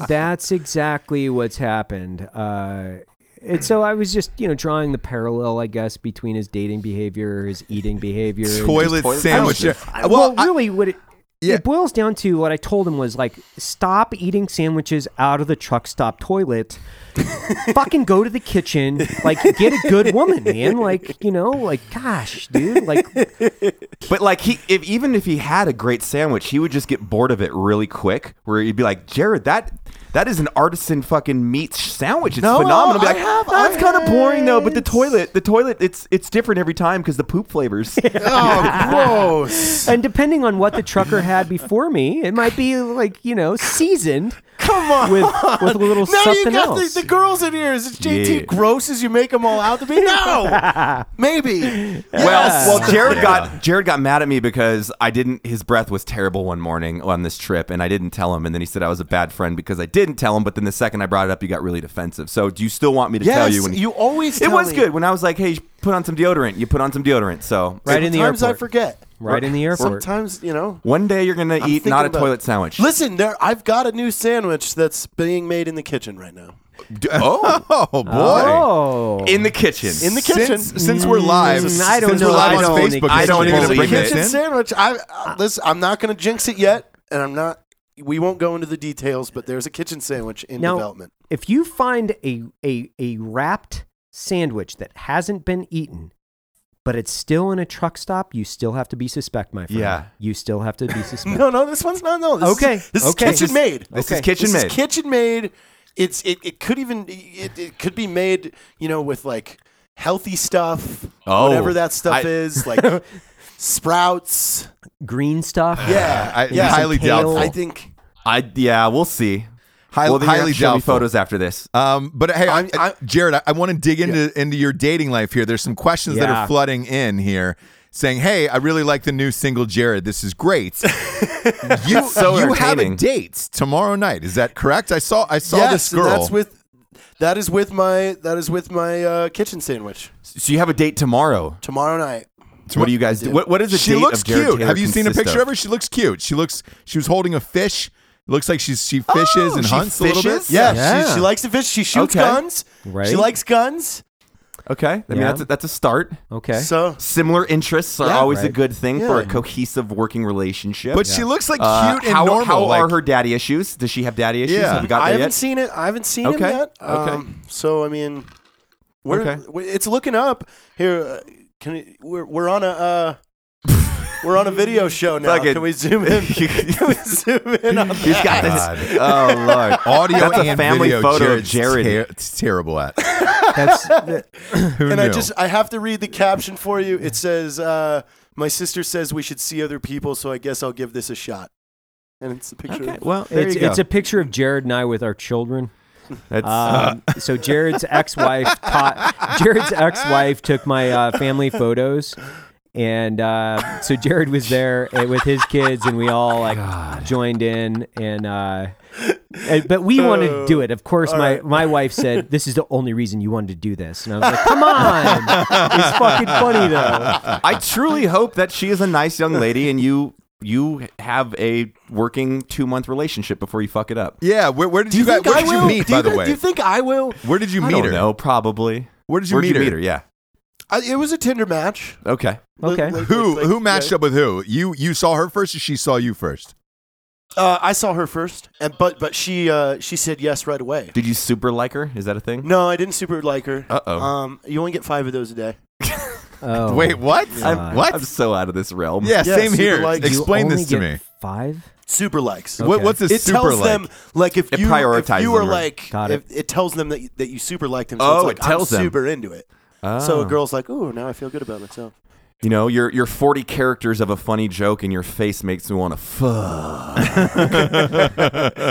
That's exactly what's happened. Uh, and so I was just, you know, drawing the parallel, I guess, between his dating behavior, his eating behavior, and Toilet toilet sandwich. sandwiches. Uh, well, I- really, what it, Yeah. it boils down to what I told him was like, stop eating sandwiches out of the truck stop toilet. Fucking go to the kitchen. Like, get a good woman, man. Like, you know, like, gosh, dude. Like, But like he, if even if he had a great sandwich, he would just get bored of it really quick. Where he'd be like, Jarred, that that is an artisan fucking meat sandwich. It's No, phenomenal. Be I like, have- That's I kind of boring though. But the toilet, the toilet, it's it's different every time because the poop flavors. oh, gross. and depending on what the trucker had before me, it might be like, you know, seasoned Come on. with with a little now something you got else. the, the girls in here. Is it JT Yeah. gross as you make them all out to be? No, maybe. Well, well, Jarred Yeah. got Jarred got mad at me because I didn't. His breath was terrible one morning on this trip, and I didn't tell him. And then he said I was a bad friend because I didn't tell him. But then the second I brought it up, you got really defensive. So do you still want me to tell you when you always. It tell was me. good when I was like, "Hey, put on some deodorant." You put on some deodorant. So Right in the Sometimes I forget. right in the airport. Sometimes you know. one day you're gonna I'm eat not a about- toilet sandwich. Listen, there. I've got a new sandwich that's being made in the kitchen right now. oh, Oh boy. Oh. in the kitchen. In the kitchen. Since, since we're live, Mm, I don't since know. we're live I don't Facebook, think- you're I don't gonna bring it. kitchen in? sandwich. I uh, listen. I'm not going to jinx it yet, and I'm not. We won't go into the details, but there's a kitchen sandwich in Now- development. if you find a, a a wrapped sandwich that hasn't been eaten, but it's still in a truck stop, you still have to be suspect, my friend. Yeah. You still have to be suspect. No, no, this one's not. No, this Okay, Is, this okay. is kitchen made. This Okay. is kitchen this made. is kitchen made. It's it, it could even it, it could be made you know with like healthy stuff Oh, whatever that stuff I- is like sprouts. Green stuff. Yeah, I- yeah. highly Kale. doubtful. I think I yeah, we'll see. Hi- well, then you have highly to show me doubtful. photos after this. Um, but hey, I, I'm- Jarred, I, I want to dig into into your dating life here. There's some questions that are flooding in here, saying, "Hey, I really like the new single Jarred. This is great." you so you have a date tomorrow night. Is that correct? I saw I saw yes, this and girl. that's with that is with my that is with my uh, kitchen sandwich So you have a date tomorrow. tomorrow night. What do you guys do? What, what is a she date looks of Jarred cute. Taylor Have you seen a consist picture of her? She looks cute. She looks. She was holding a fish. Looks like she's she fishes and she hunts a little bit. fishes? Yeah, Yeah. She, she likes to fish. She shoots Okay. guns. Right. She likes guns. Okay, I mean Yeah. that's a, that's a start. Okay. So Similar interests are Yeah. always a Right. good thing for a Yeah. cohesive working relationship. But she looks like Uh, cute and how, normal. How like, are her daddy issues? Does she have daddy issues? Yeah. Have we got I haven't yet? seen it. I haven't seen Okay. him yet. Okay. Um, so I mean, we're, Okay. we- it's looking up here. Uh, can we, we're we're on a uh, we're on a video show now. Fucking- Can we zoom in? can we zoom in on He's got that? this. Oh lord, audio That's a and family video. photo of Jarred's Jarred. ter- it's terrible at. That's Who And knew? I just I have to read the caption for you. It says, uh, "My sister says we should see other people, so I guess I'll give this a shot." And it's a picture. Okay, of well there it's, you go. it's a picture of Jarred and I with our children. That's, Um, so Jarred's ex-wife taught Jarred's ex-wife took my uh, family photos, and uh, so Jarred was there uh, with his kids, and we all like joined in, and, uh, and- but we wanted to do it. Of course, my my wife said this is the only reason you wanted to do this, and I was like, come on, it's fucking funny though. I truly hope that she is a nice young lady and you you have a working two month relationship before you fuck it up. yeah. Where, where did Do you, you guys? Where I did you meet? do By you, the way, do you think I will? where did you I meet don't her? No, probably. Where did you Where'd meet you her? meet her? Yeah. I, it was a Tinder match. Okay. Okay. Like- Who like- who matched yeah. up with who? You you saw her first, or she saw you first? Uh, I saw her first, and but but she uh, she said yes right away. Did you super like her? Is that a thing? No, I didn't super like her. Uh-oh. Um, you only get five of those a day. Oh, Wait, what? I'm- what? I'm so out of this realm. yeah, Yeah, same super here. like- You Explain only this to get me. Five. Super likes. What, Okay. what's a It super tells like? them like if It you if prioritizes you were them, like Got if, it tells them that you, that you super like them. So Oh, it's like it tells I'm them. super into it. Oh. So a oh. girl's like, "Ooh, now I feel good about myself." You know, your your 40 characters of a funny joke and your face makes me want to fuck.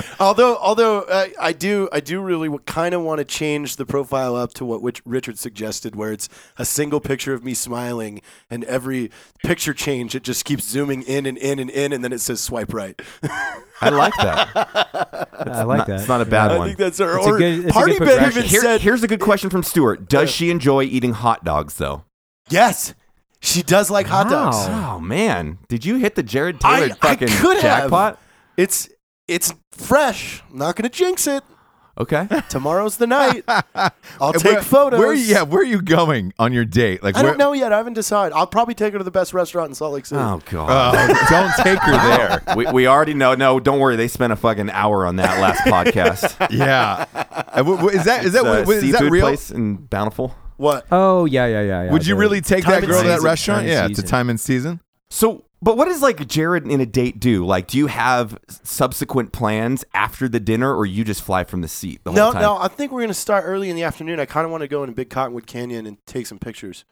Although, although uh, I do, I do really kind of want to change the profile up to what which Richard suggested, where it's a single picture of me smiling, and every picture change, it just keeps zooming in and in and in, and then it says swipe right. I like that. I like Not- that. It's not a bad I one. think that's or, It's a or good- it's a Party good Ben even Here- said, here's a good question from Stuart. Does she enjoy eating hot dogs though? "Yes, she does like hot dogs. Wow. Oh man, did you hit the Jarred Taylor I- I fucking could have. jackpot? It's it's fresh. I'm not gonna jinx it. Okay. Tomorrow's the night. I'll take where, photos. Where, yeah, where are you going on your date? Like, I where, don't know yet. I haven't decided. I'll probably take her to the best restaurant in Salt Lake City. Oh god. Oh, don't take her there. we, we already know. No, don't worry. They spent a fucking hour on that last podcast. Yeah, Uh, wh- wh- is that is that It's a what- is that seafood real? place in Bountiful? What? Oh yeah, yeah, yeah. yeah. Would you The- really take Time that and girl to that season. restaurant? Time and Yeah, to season. time and season. So, but what does like Jarred in a date do? Like, do you have subsequent plans after the dinner, or you just fly from the seat the No, whole time? no. I think we're gonna start early in the afternoon. I kind of want to go in Big Cottonwood Canyon and take some pictures.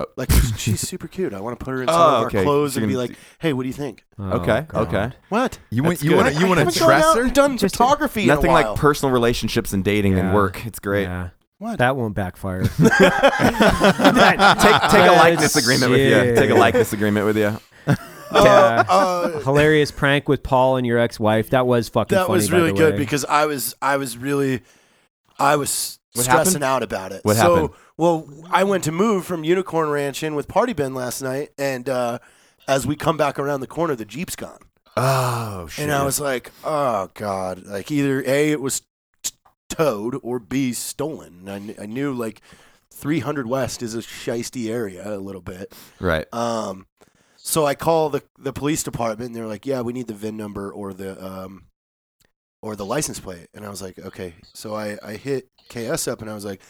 Oh. Like she's super cute. I want to put her in some Oh, of okay. our clothes So and be you're like, gonna "Hey, what do you think?" Oh, Okay. God. Okay. What? You want That's you good. want to you I want to haven't gone trust out her? and done Just- photography. Nothing in a like while. personal relationships and dating and Yeah. work. It's great. Yeah. What? That won't backfire. Take take a likeness agreement with you. Take a likeness agreement with you. Yeah. Uh, Hilarious prank with Paul and your ex-wife. That was fucking. that funny, was by really the good way. because I was I was really I was What stressing happened? out about it. What so, happened? Well, I went to move from Unicorn Ranch in with Party Ben last night, and uh, as we come back around the corner, the Jeep's gone. Oh shit. And I was like, oh god, like either a it was t- towed or b stolen. I, I knew like 300 West is a shisty area a little bit. right. Um, so I call the the police department, and they're like, yeah, we need the VIN number or the um or the license plate. And I was like, okay. So I I hit KS up, and I was like.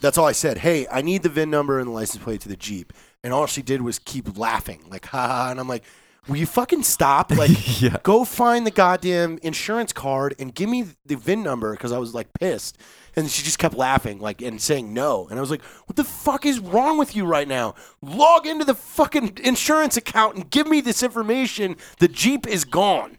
That's all I said. Hey, I need the VIN number and the license plate to the Jeep. And all she did was keep laughing, like, ha ha. And I'm like, will you fucking stop? Like, Yeah. go find the goddamn insurance card and give me the VIN number because I was like pissed. And she just kept laughing, like, and saying no. And I was like, what the fuck is wrong with you right now? Log into the fucking insurance account and give me this information. The Jeep is gone.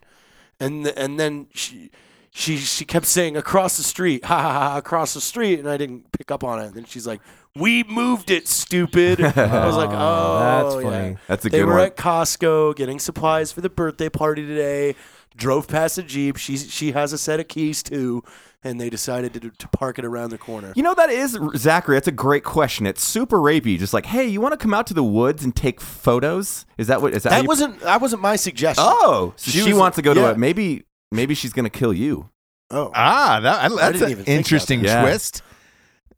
And, th- and then she, she, she kept saying across the street, ha ha ha, across the street. And I didn't pick up on it. And then she's like, we moved it, stupid. I was like, oh, that's yeah." funny. That's a good one." they good were one. at Costco getting supplies for the birthday party today. Drove past a Jeep. She she has a set of keys too, and they decided to, to park it around the corner. You know that is Zachary. That's a great question. It's super rapey. Just like, hey, you want to come out to the woods and take photos? Is that what? Is that? how that you- wasn't that wasn't my suggestion. Oh, so she, She was- wants to go to yeah. a maybe. Maybe she's gonna kill you. Oh. Ah, that, that's an interesting that. twist.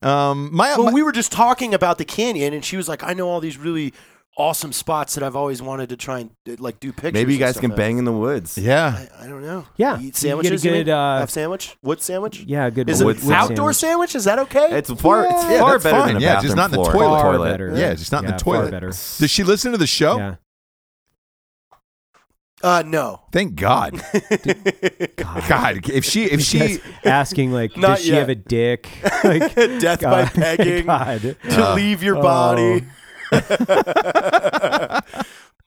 Um, my, Well, my- we were just talking about the canyon, and she was like, "I know all these really awesome spots that I've always wanted to try and uh, like do pictures." Maybe you guys can at." bang in the woods. yeah. I, I don't know. Yeah. eat You get a sandwiches. you good, uh, have sandwich, wood sandwich. Yeah, good Is it wood- wood outdoor sandwich. sandwich? Is that okay? It's far. It's Yeah, far that's better fine. than a Yeah, bathroom just not in the floor. toilet. Far toilet. better. Yeah, just not in Yeah, the far toilet. better. Does she listen to the show? Yeah. Uh, no. Thank God. God, God, if she if she asking like, Not does she yet. have a dick? like, Death by God- pegging. God. to leave your body.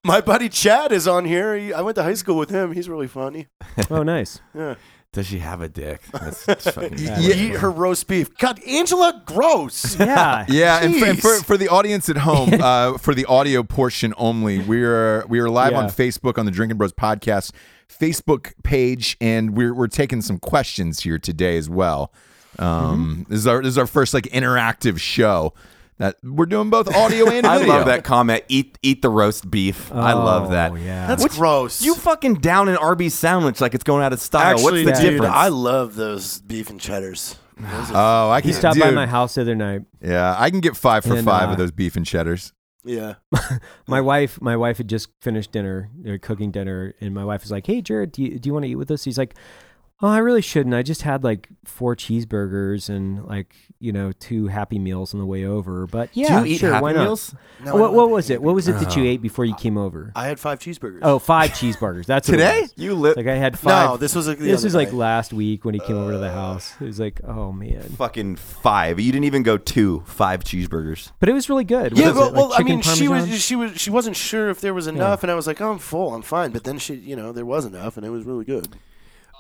My buddy Chad is on here. He, I went to high school with him. He's really funny. Oh, nice. Yeah. Does she have a dick? That's, that's fucking. Yeah. Eat her roast beef. God, Angela, gross. Yeah. Yeah, and for, and for for the audience at home, uh, for the audio portion only, we are we are live on Facebook on the Drinking Bros podcast Facebook page, and we're we're taking some questions here today as well. Um, This is our this is our first like interactive show that we're doing both audio and video. I love that comment. Eat eat the roast beef. I love that. Oh, yeah. That's gross. You fucking down an Arby's sandwich like it's going out of style. Actually, What's the dude, difference? I love those beef and cheddars. Those are- Oh, I can he stopped by dude, my house the other night. Yeah, I can get five for And, five uh, of those beef and cheddars. yeah. My wife, my wife had just finished dinner, or cooking dinner, and my wife was like, "Hey, Jarred, do you, do you want to eat with us?" He's like, "Oh, I really shouldn't. I just had like four cheeseburgers and like you know two Happy Meals on the way over. But yeah, Do you eat sure, Happy why not?" Meals? No, what what was it? What was it that you Oh. ate before you came over? I had five cheeseburgers. Oh, five cheeseburgers. That's what it Today? was. You live Like I had five. no, this was like the this other was like night. last week when he came over to the uh, house. It was like, oh man, fucking five. You didn't even go two. Five cheeseburgers. but it was really good. Yeah, What was well, it, like well I chicken mean, she was she was she wasn't sure if there was enough, and I was like, oh, I'm full, I'm fine. But then she, you know, there was enough, and it was really good.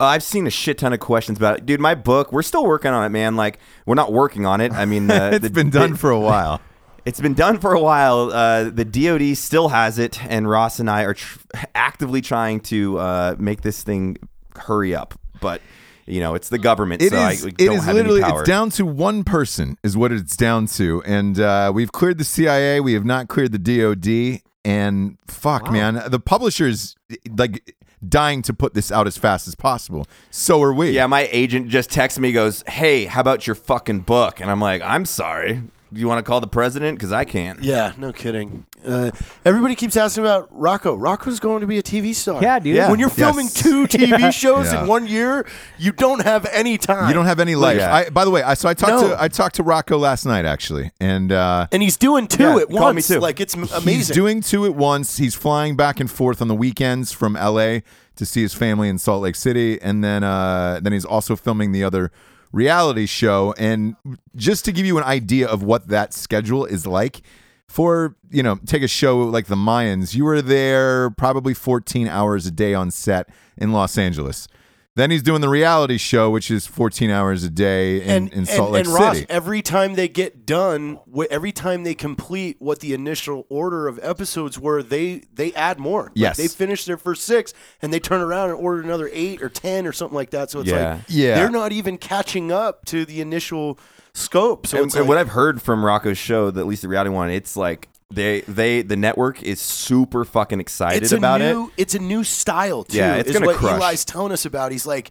Uh, I've seen a shit ton of questions about it, dude. My book, we're still working on it, man. Like we're not working on it. I mean, uh, It's the- been done for a while. It's been done for a while. Uh, the DoD still has it, and Ross and I are tr- actively trying to uh, make this thing hurry up. But you know, it's the government, It so is. I we it don't is have literally. It's down to one person. Is what it's down to. And uh, we've cleared the CIA. We have not cleared the DoD. And fuck, man, the publishers like dying to put this out as fast as possible. So are we. Yeah, my agent just texted me, goes, "Hey, how about your fucking book?" And I'm like, "I'm sorry. You want to call the president? Because I can't." Yeah, no kidding. Uh, everybody keeps asking about Rocco. Rocco's going to be a TV star. Yeah, dude. Yeah. When you're filming Yes. two TV shows Yeah. in one year, you don't have any time. You don't have any life. Yeah. I, by the way, I so I talked No. to I talked to Rocco last night actually, and uh, and he's doing two Yeah, at he called me once. too. Like it's m- amazing. He's doing two at once. He's flying back and forth on the weekends from LA to see his family in Salt Lake City, and then uh, then he's also filming the other reality show. And just to give you an idea of what that schedule is like, for you know, take a show like the Mayans, you were there probably 14 hours a day on set in Los Angeles. Then he's doing the reality show, which is 14 hours a day in, and, in Salt Lake and, and Ross, City. every time they get done, every time they complete what the initial order of episodes were, they they add more. Like, Yes. they finish their first six, and they turn around and order another eight or ten or something like that. So it's Yeah. like Yeah. they're not even catching up to the initial scope. So and, and what I've heard from Rocco's show, the, at least the reality one, it's like they they the network is super fucking excited it's a about new, it. It's a new style too. Yeah, it's is gonna what crush. Eli's telling us about. He's like,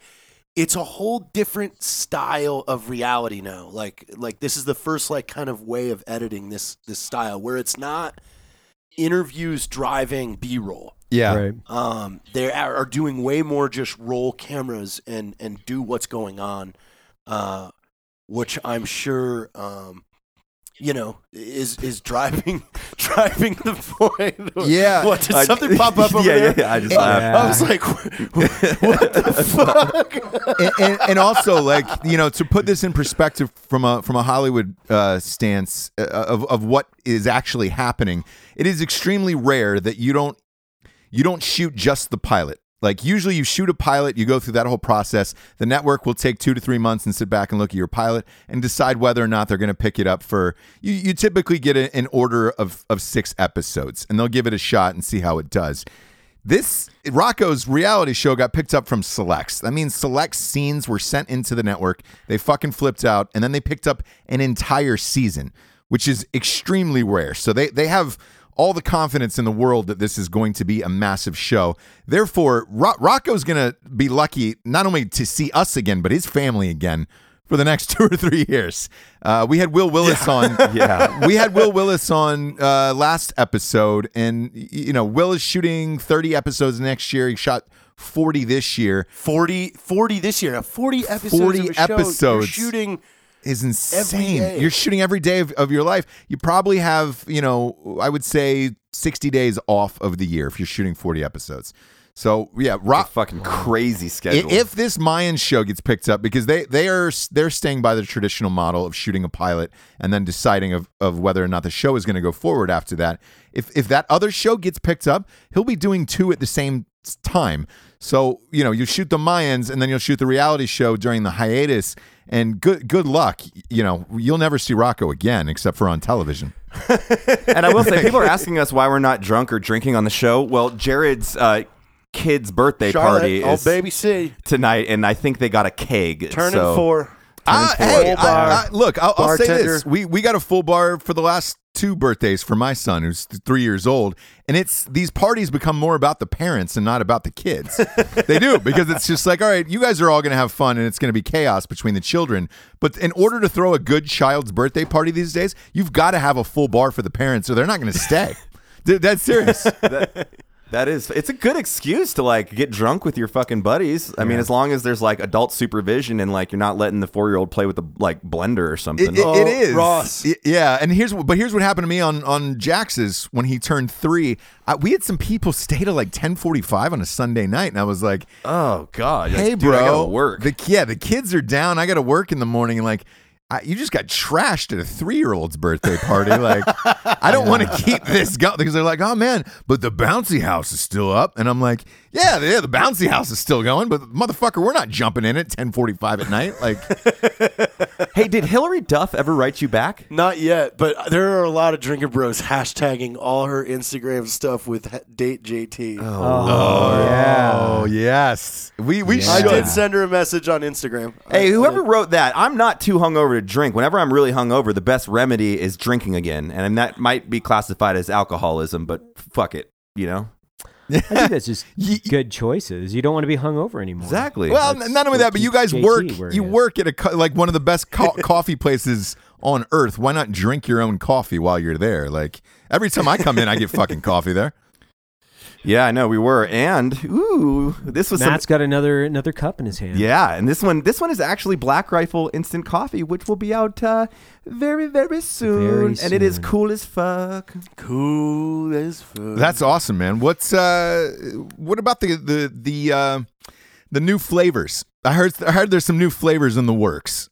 it's a whole different style of reality now. Like, like this is the first like kind of way of editing this this style where it's not interviews driving B roll. yeah, Right. Um, they are, are doing way more just roll cameras and and do what's going on, uh, which I'm sure. Um, you know, is is driving describing the point. Yeah. What did I- something pop up over yeah, there? Yeah, I just Yeah. laughed. I was like, what the fuck? and, and, and also like you know to put this in perspective from a from a Hollywood uh, stance uh, of of what is actually happening, it is extremely rare that you don't you don't shoot just the pilot. Like usually you shoot a pilot, you go through that whole process. The network will take two to three months and sit back and look at your pilot and decide whether or not they're going to pick it up for. You, you typically get an order of of six episodes, and they'll give it a shot and see how it does. This Rocco's reality show got picked up from Selects. That means Select scenes were sent into the network. They fucking flipped out, and then they picked up an entire season, which is extremely rare. So they they have all the confidence in the world that this is going to be a massive show. Therefore, Ro- Rocco's going to be lucky not only to see us again, but his family again for the next two or three years. Uh, we had Will Willis on. Yeah. we had Will Willis on uh, last episode, and you know, Will is shooting 30 episodes next year. He shot 40 this year. 40, 40 this year. Now, 40 episodes 40 of a show. You're episodes. shooting Is insane. You're shooting every day of, of your life. You probably have, you know, I would say 60 days off of the year if you're shooting 40 episodes. So yeah, It's Rock. fucking crazy schedule. If this Mayan show gets picked up, because they they are they're staying by the traditional model of shooting a pilot and then deciding of, of whether or not the show is going to go forward after that. If if that other show gets picked up, he'll be doing two at the same time. So you know you shoot the Mayans and then you'll shoot the reality show during the hiatus. And good good luck. You know you'll never see Rocco again except for on television. and I will say, people are asking us why we're not drunk or drinking on the show. Well, Jarred's uh, kid's birthday Charlotte, party oh is baby C, tonight, and I think they got a keg. turning so- four. Full hey, I- bar. I- look, I'll, I'll say this: we we got a full bar for the last two birthdays for my son, who's three years old, and it's these parties become more about the parents and not about the kids. they do because it's just like, all right, you guys are all going to have fun, and it's going to be chaos between the children. But in order to throw a good child's birthday party these days, you've got to have a full bar for the parents, or they're not going to stay. Dude, that's serious. That is, it's a good excuse to like get drunk with your fucking buddies. I mean, as long as there's like adult supervision and like you're not letting the four year old play with the like blender or something. It, it- it Oh, is Ross. Y- Yeah, and here's what- but here's what happened to me on on Jax's when he turned three. I, we had some people stay till like ten forty five on a Sunday night, and I was like, oh god, "Hey, dude, bro, I gotta work. The, yeah, the kids are down. I got to work in the morning, and like." I, you just got trashed at a three-year-old's birthday party. Like, I don't want to keep this going because they're like, "Oh man, but the bouncy house is still up," and I'm like, "Yeah, yeah, the bouncy house is still going, but motherfucker, we're not jumping in at 10:45 at night." Like, hey, did Hilary Duff ever write you back? Not yet, but there are a lot of drinker bros hashtagging all her Instagram stuff with ha- date JT. Oh, oh yeah. Oh yes, we we Yeah. I did send her a message on Instagram. Hey, I- whoever wrote that, I'm not too hungover to drink. Whenever I'm really hungover, the best remedy is drinking again, and that might be classified as alcoholism. But fuck it, you know. I think that's just Ye- good choices. You don't want to be hungover anymore. Exactly. Well, That's not only that, but you guys JT work. You is. work at a co- like one of the best co- coffee places on earth. Why not drink your own coffee while you're there? Like every time I come in, I get fucking coffee there. Yeah, I know we were, and ooh, this was some Mat's got another another cup in his hand. Yeah, and this one this one is actually Black Rifle Instant Coffee, which will be out uh, very very soon, Very and it is cool as fuck. cool as fuck. That's awesome, man. What's uh, what about the the the uh, the new flavors? I heard I heard there's some new flavors in the works.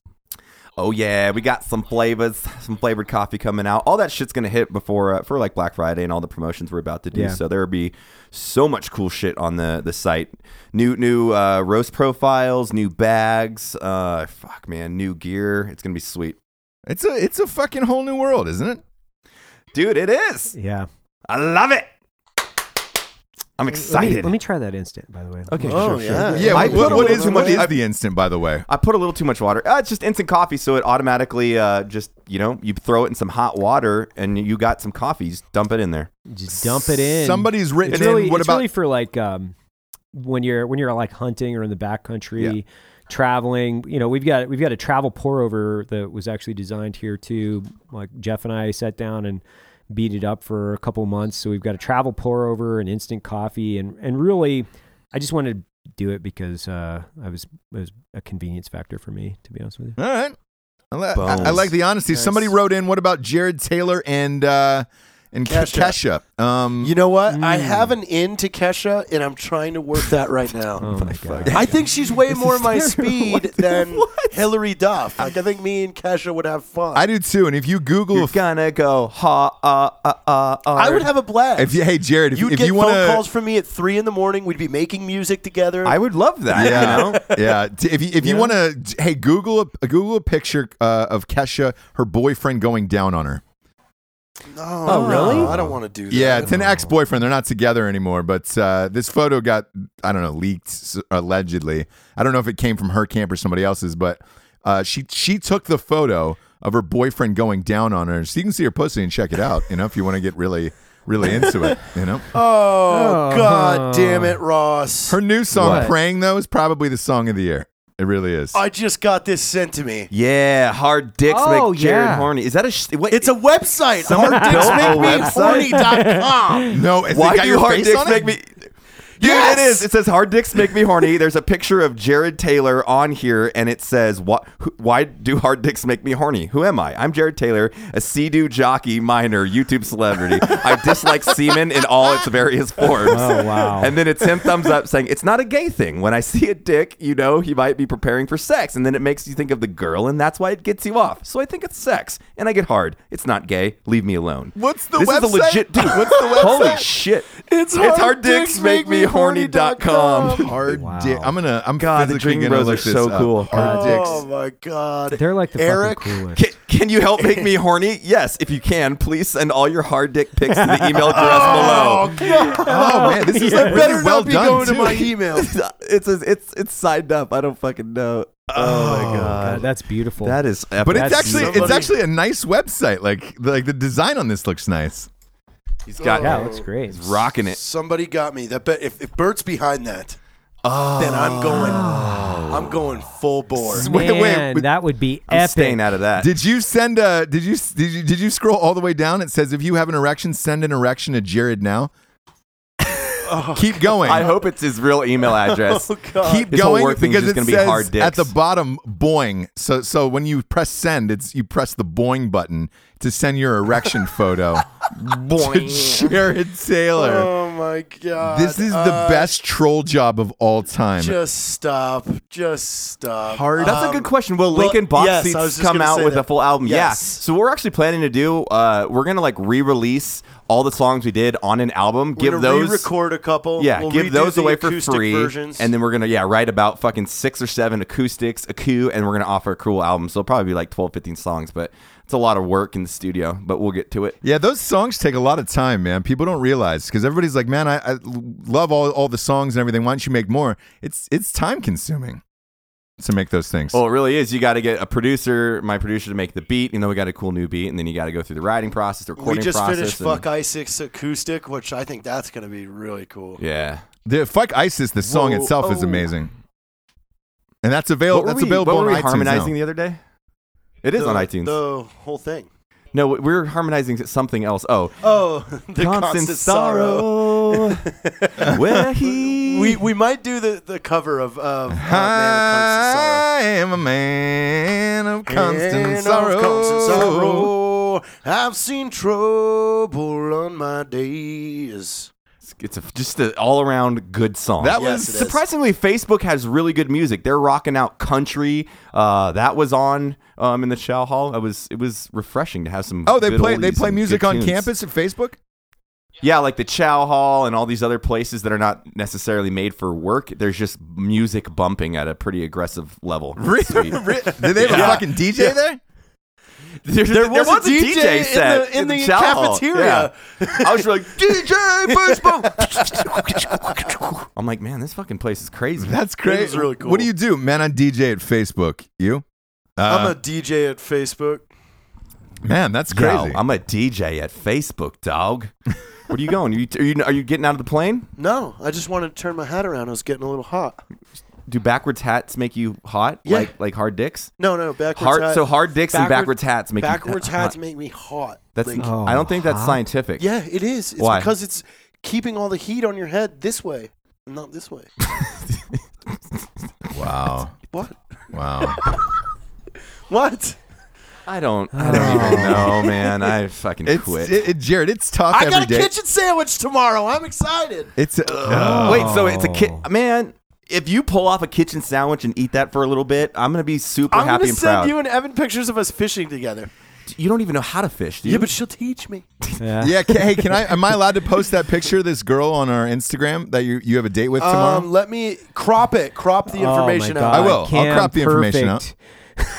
Oh yeah, we got some flavors, some flavored coffee coming out. All that shit's gonna hit before uh, for like Black Friday and all the promotions we're about to do. Yeah. So there will be so much cool shit on the the site. New new uh, roast profiles, new bags. Uh, fuck man, new gear. It's gonna be sweet, It's a it's a fucking whole new world, isn't it? dude. It is. Yeah. I love it. I'm Let me, excited. let me try that instant, by the way. okay, Oh, sure, yeah. sure. Yeah. I what, put a what little is too what much- is I- the instant? By the way, I put a little too much water. Uh, it's just instant coffee, so it automatically uh, just you know you throw it in some hot water and you got some coffee. Just dump it in there. Just dump it in. Somebody's written It's really, in. What it's about really for like um, when you're when you're like hunting or in the backcountry, traveling. You know, we've got we've got a travel pour over that was actually designed here too. Like Jeff and I sat down and beat it up for a couple months. So we've got a travel pour over and instant coffee, and and really, I just wanted to do it because uh, I was it was a convenience factor for me, to be honest with you. All right. I, li- I- I like the honesty. Nice. Somebody wrote in, what about Jarred Taylor and uh, and Kesha. Kesha. Um, You know what? I have an in to Kesha, and I'm trying to work that right now. Oh my god. I think she's way more my speed than Hilary Duff. Like I think me and Kesha would have fun. I do too. And if you Google, You're if, gonna go ha uh uh uh. uh I would have a blast. if you, hey Jarred, if, You'd if get you phone want to, calls from me at three in the morning. We'd be making music together. I would love that. yeah, You know? yeah. If you if you want to, hey, Google a Google a picture uh, of Kesha, her boyfriend going down on her. No, Oh, really? I don't want to do that. Yeah, it's an ex boyfriend. They're not together anymore. But uh, this photo got I don't know leaked allegedly. I don't know if it came from her camp or somebody else's, but uh, she she took the photo of her boyfriend going down on her, so you can see her pussy and check it out. You know, if you want to get really really into it. You know, Oh, Oh. god damn it, Ross! her new song What? "Praying" though is probably the song of the year. It really is. I just got this sent to me. Yeah, hard dicks Oh, make Jarred yeah. horny. Is that a? Sh- wait, It's a website. Someone built a website? HardDicksMakeMeHorny.com. no, has it Why got do your hard face dicks on it? make me? Dude, Yes! it is. It says hard dicks make me horny. There's a picture of Jarred Taylor on here, and it says, "What? Why do hard dicks make me horny? Who am I? I'm Jarred Taylor, a sea-doo jockey, minor, YouTube celebrity. I dislike semen in all its various forms. Oh, wow. And then it's him thumbs up saying, "It's not a gay thing. When I see a dick, you know he might be preparing for sex, and then it makes you think of the girl, and that's why it gets you off. So I think it's sex, and I get hard. It's not gay. Leave me alone. What's the this website? is a legit dude. What's the website? Holy shit! It's It's hard dicks make me horny.com. Hard Wow. dick. I'm gonna. I'm God, the physically Drinking gonna Bros look are this so up. cool. Hard Oh dicks. my god. They're like the Eric, fucking coolest. Can, can you help make me horny? Yes, if you can, please send all your hard dick pics to the email address oh, below. Oh man, this is like better really well not be done going too. to my email. it's it's it's signed up. I don't fucking know. Oh, oh my god, God, that's beautiful. that is. Epic. But it's That's actually it's somebody- actually a nice website. Like like the design on this looks nice. He's got yeah, it looks oh. great. he's rocking it. Somebody got me. That bet if, if Bert's behind that, then I'm oh. going. I'm going full bore. Wait, wait, Man, but- that would be I'm epic. staying out of that. Did you send a? Did you did you did you scroll all the way down? It says if you have an erection, send an erection to Jarred now. Oh. Keep going. I hope it's his real email address. Oh, God. Keep His whole going work thing's because just it gonna be says hard dicks. at the bottom boing. So so when you press send, it's you press the boing button to send your erection photo to Jarred Taylor. Oh my god. this is the Uh, best troll job of all time. Just stop. Just stop. Hard- That's a Um, good question. Will well, Lincoln box yes, seats come out with that. a full album? Yes. Yeah. So we're actually planning to do. Uh, we're gonna like re-release all the songs we did on an album. We're give those. re-record a couple. yeah, We'll give those away for free, Versions. and then we're gonna yeah write about fucking six or seven acoustics, a coup, and we're gonna offer a cool album. So it'll probably be like 12, 15 songs, but it's a lot of work in the studio. But we'll get to it. Yeah, those songs take a lot of time, man. People don't realize because everybody's like, "Man, I, I love all, all the songs and everything. Why don't you make more?" It's it's time consuming to make those things. Well, it really is. You got to get a producer, my producer, to make the beat. You know, we got a cool new beat, and then you got to go through the writing process, the recording. we just process. finished and- Fuck ISIS acoustic, which I think that's gonna be really cool. Yeah. the "Fuck ISIS," the song Whoa, itself is oh. amazing, and that's available. What were That's we, available what were we iTunes harmonizing now. the other day? It is the, on iTunes. The whole thing. no, we're harmonizing something else. Oh, Oh, the constant, sorrow. where he. We we might do the, the cover of of uh, I am a man of Constant Sorrow. of constant sorrow. I've seen trouble on my days. It's a, just an all around good song. That Yes, was it is. Surprisingly, Facebook has really good music. They're rocking out country. Uh, that was on um, in the Chow Hall. It was it was refreshing to have some. Oh, they good play they play music on tunes. campus at Facebook. Yeah, like the Chow Hall and all these other places that are not necessarily made for work. There's just music bumping at a pretty aggressive level. It's sweet. Did they have a fucking DJ there? There, There was, a DJ, set in the, in the, Chow cafeteria. Yeah. I was like, DJ Facebook. I'm like, man, this fucking place is crazy. That's crazy. was really cool. What do you do, man? On DJ at Facebook, you? I'm Uh, a DJ at Facebook. man. That's Yo, crazy. I'm a DJ at Facebook, dog. Where are you going? Are you, are you are you getting out of the plane? No, I just wanted to turn my hat around. I was getting a little hot. Do backwards hats make you hot? Yeah. Like like hard dicks? No, no, backwards Hard, hat. so hard dicks and backwards hats make backwards you hats hot. make me hot. That's Like, Oh, I don't think that's hot? scientific. yeah, it is. It's Why? because it's keeping all the heat on your head this way, not this way. wow. what? Wow. What? I don't. I don't even know, man. I fucking It's quit. it, it- Jarred. It's tough I every got a day. kitchen sandwich tomorrow. I'm excited. It's uh, Wait, so it's a kid, Oh. man. If you pull off a kitchen sandwich and eat that for a little bit, I'm gonna be super I'm happy gonna and send proud. you and Evan pictures of us fishing together. you don't even know how to fish, do you? Yeah, but she'll teach me. Yeah. yeah. Can, hey, can I? Am I allowed to post that picture of this girl on our Instagram that you you have a date with tomorrow? Um, let me crop it. Crop the Oh information God. out. I will. I'll crop the information perfect.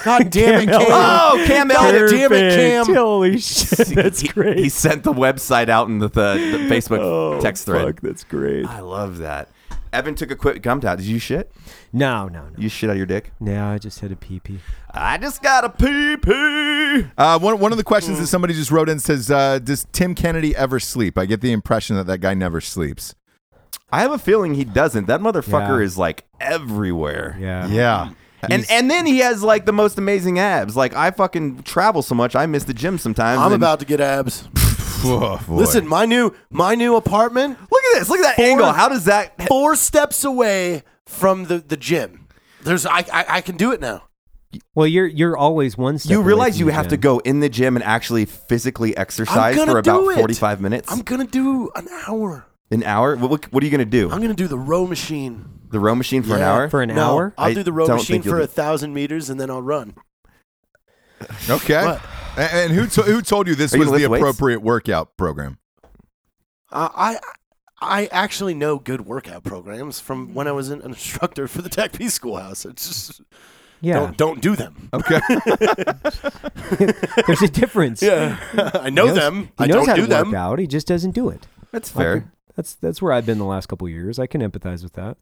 God damn it, Cam Cam. oh, Cam God damn it, Cam. Holy shit, that's he, great. He sent the website out in the, the, the Facebook oh, text thread. fuck, that's great. I love that. Evan took a quick gump out. Did you shit? No, no, no. You shit out of your dick? No, I just had a pee pee. I just got a pee pee. Uh, one, one of the questions that somebody just wrote in says, uh, "Does Tim Kennedy ever sleep?" I get the impression that that guy never sleeps. I have a feeling he doesn't. That motherfucker Yeah. is like everywhere. Yeah. Yeah, And and then he has like the most amazing abs. Like I fucking travel so much, I miss the gym sometimes. I'm and- about to get abs. Whoa, boy. Listen, my new my new apartment, Look at this. Look at that Four- angle. How does that? four steps away from the, the gym. There's I, I I can do it now. Well, you're you're always one step. You away realize from you the have to go in the gym and actually physically exercise for about 45 minutes, I'm gonna do an hour. an hour. What, what, what are you gonna do? I'm gonna do the row machine the row machine for an hour? for an No, hour. I'll do the row machine for a thousand meters and then I'll run. okay. What? And, and who to, who told you this Are you was the lift weights? appropriate workout program? Uh, I I actually know good workout programs from when I was an instructor for the TACP Schoolhouse. It's just Yeah, don't don't do them. Okay. there's a difference. Yeah, I know He knows- them. He I knows don't how do to them. work out. He just doesn't do it. That's fair. can- That's that's where I've been the last couple of years. I can empathize with that.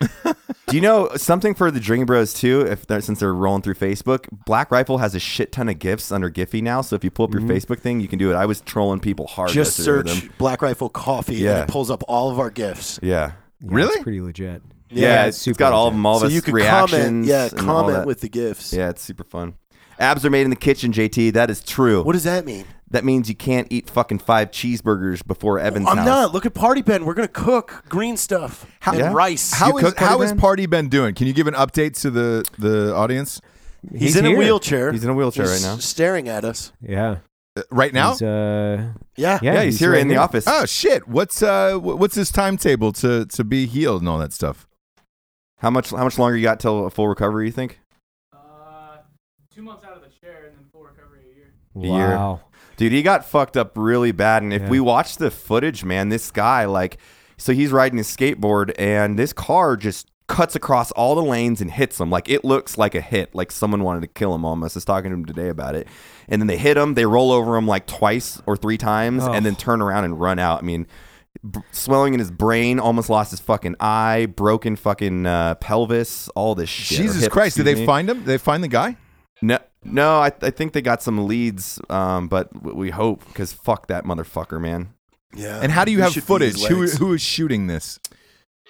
Do you know something for the Dream Bros too? If they're, since they're rolling through Facebook, Black Rifle has a shit ton of gifts under Giphy now. So if you pull up your mm-hmm. Facebook thing, you can do it. I was trolling people hard. Just yesterday with search them. Black Rifle Coffee Yeah. and it pulls up all of our gifts. Yeah. Yeah, Really? It's pretty legit. Yeah, it's it's super got all of them, all so of you us can reactions. comment, yeah, comment with the gifts. Yeah, it's super fun. Abs are made in the kitchen, JT. That is true. What does that mean? That means you can't eat fucking five cheeseburgers before Evan's I'm house. not. Look at Party Ben. We're gonna cook green stuff How- and Yeah? rice. How is cook Party how is Ben? Party Ben doing? Can you give an update to the the audience He's, He's in a wheelchair. He's in a wheelchair He's right now. staring at us. Yeah. Uh, right now? He's, uh, Yeah. Yeah. Yeah, he's, he's here right in the here. office. Oh shit! What's uh what's his timetable to to be healed and all that stuff? How much? How much longer you got till a full recovery? You think? Uh, two months out of the chair and then full recovery a year. year. Wow. Dude, he got fucked up really bad. And if Yeah. we watch the footage, man, this guy, like, so he's riding his skateboard and this car just cuts across all the lanes and hits him. Like, it looks like a hit. Like, someone wanted to kill him almost. I was talking to him today about it. And then they hit him, they roll over him like twice or three times, Oh. and then turn around and run out. I mean, b- swelling in his brain, almost lost his fucking eye, broken fucking uh, pelvis, all this shit. Jesus hip, Christ! Did they me. find him? Did they find the guy? No, no. I, I think they got some leads, um, but we hope because fuck that motherfucker, man. Yeah. And how do you have should beat his footage? Who who is shooting this?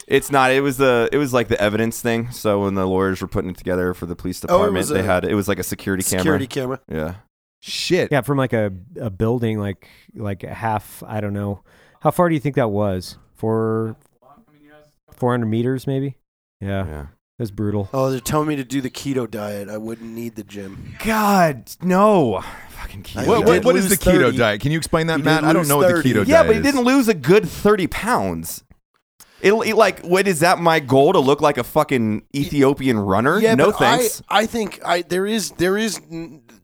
It's not. It was the. It was like the evidence thing. So when the lawyers were putting it together for the police Oh, department, was they a had it was like a security, security camera? Security camera. Yeah. Shit. Yeah, from like a, a building, like like a half. I don't know. How far do you think that was? For I mean, you guys, 400 meters, maybe. Yeah, Yeah. That's brutal. Oh, they're telling me to do the keto diet. I wouldn't need the gym. God, no. Fucking keto. What, what, what is the keto 30. diet? Can you explain that, He Mat? I don't lose know what the 30. keto yeah, diet is. Yeah, but he didn't lose a good thirty pounds. It, it like what is that my goal to look like a fucking Ethiopian runner? Yeah, no thanks. I, I think I there is there is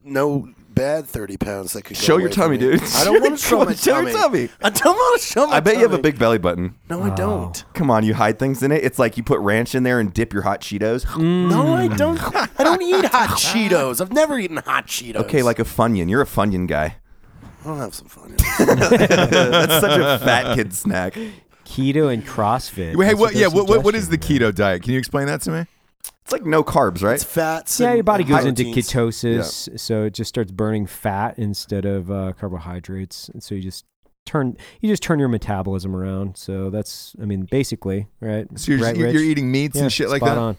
no bad thirty pounds that could go Show your away from tummy, me. dude. I don't want to show my Show your tummy. tummy. I don't want to show my. I bet you have a tummy. big belly button. No, I don't. Come on, you hide things in it. It's like you put ranch in there and dip your hot Cheetos. No, I mm. don't. I don't eat hot Cheetos. I've never eaten hot Cheetos. Okay, like a Funyun. You're a Funyun guy. I'll have some fun. That's such a fat kid snack. Keto and CrossFit. Wait, hey, That's what? Yeah, they're what, what, what is the suggesting, keto diet? Can you explain that to me? It's like no carbs, right? It's fats. Yeah, and- your body and goes into proteins. ketosis, so it just starts burning fat instead of uh, carbohydrates, and so you just turn you just turn your metabolism around. So that's, I mean, basically, right? So you're, right, you're, you're eating meats Yeah, and shit like that. On.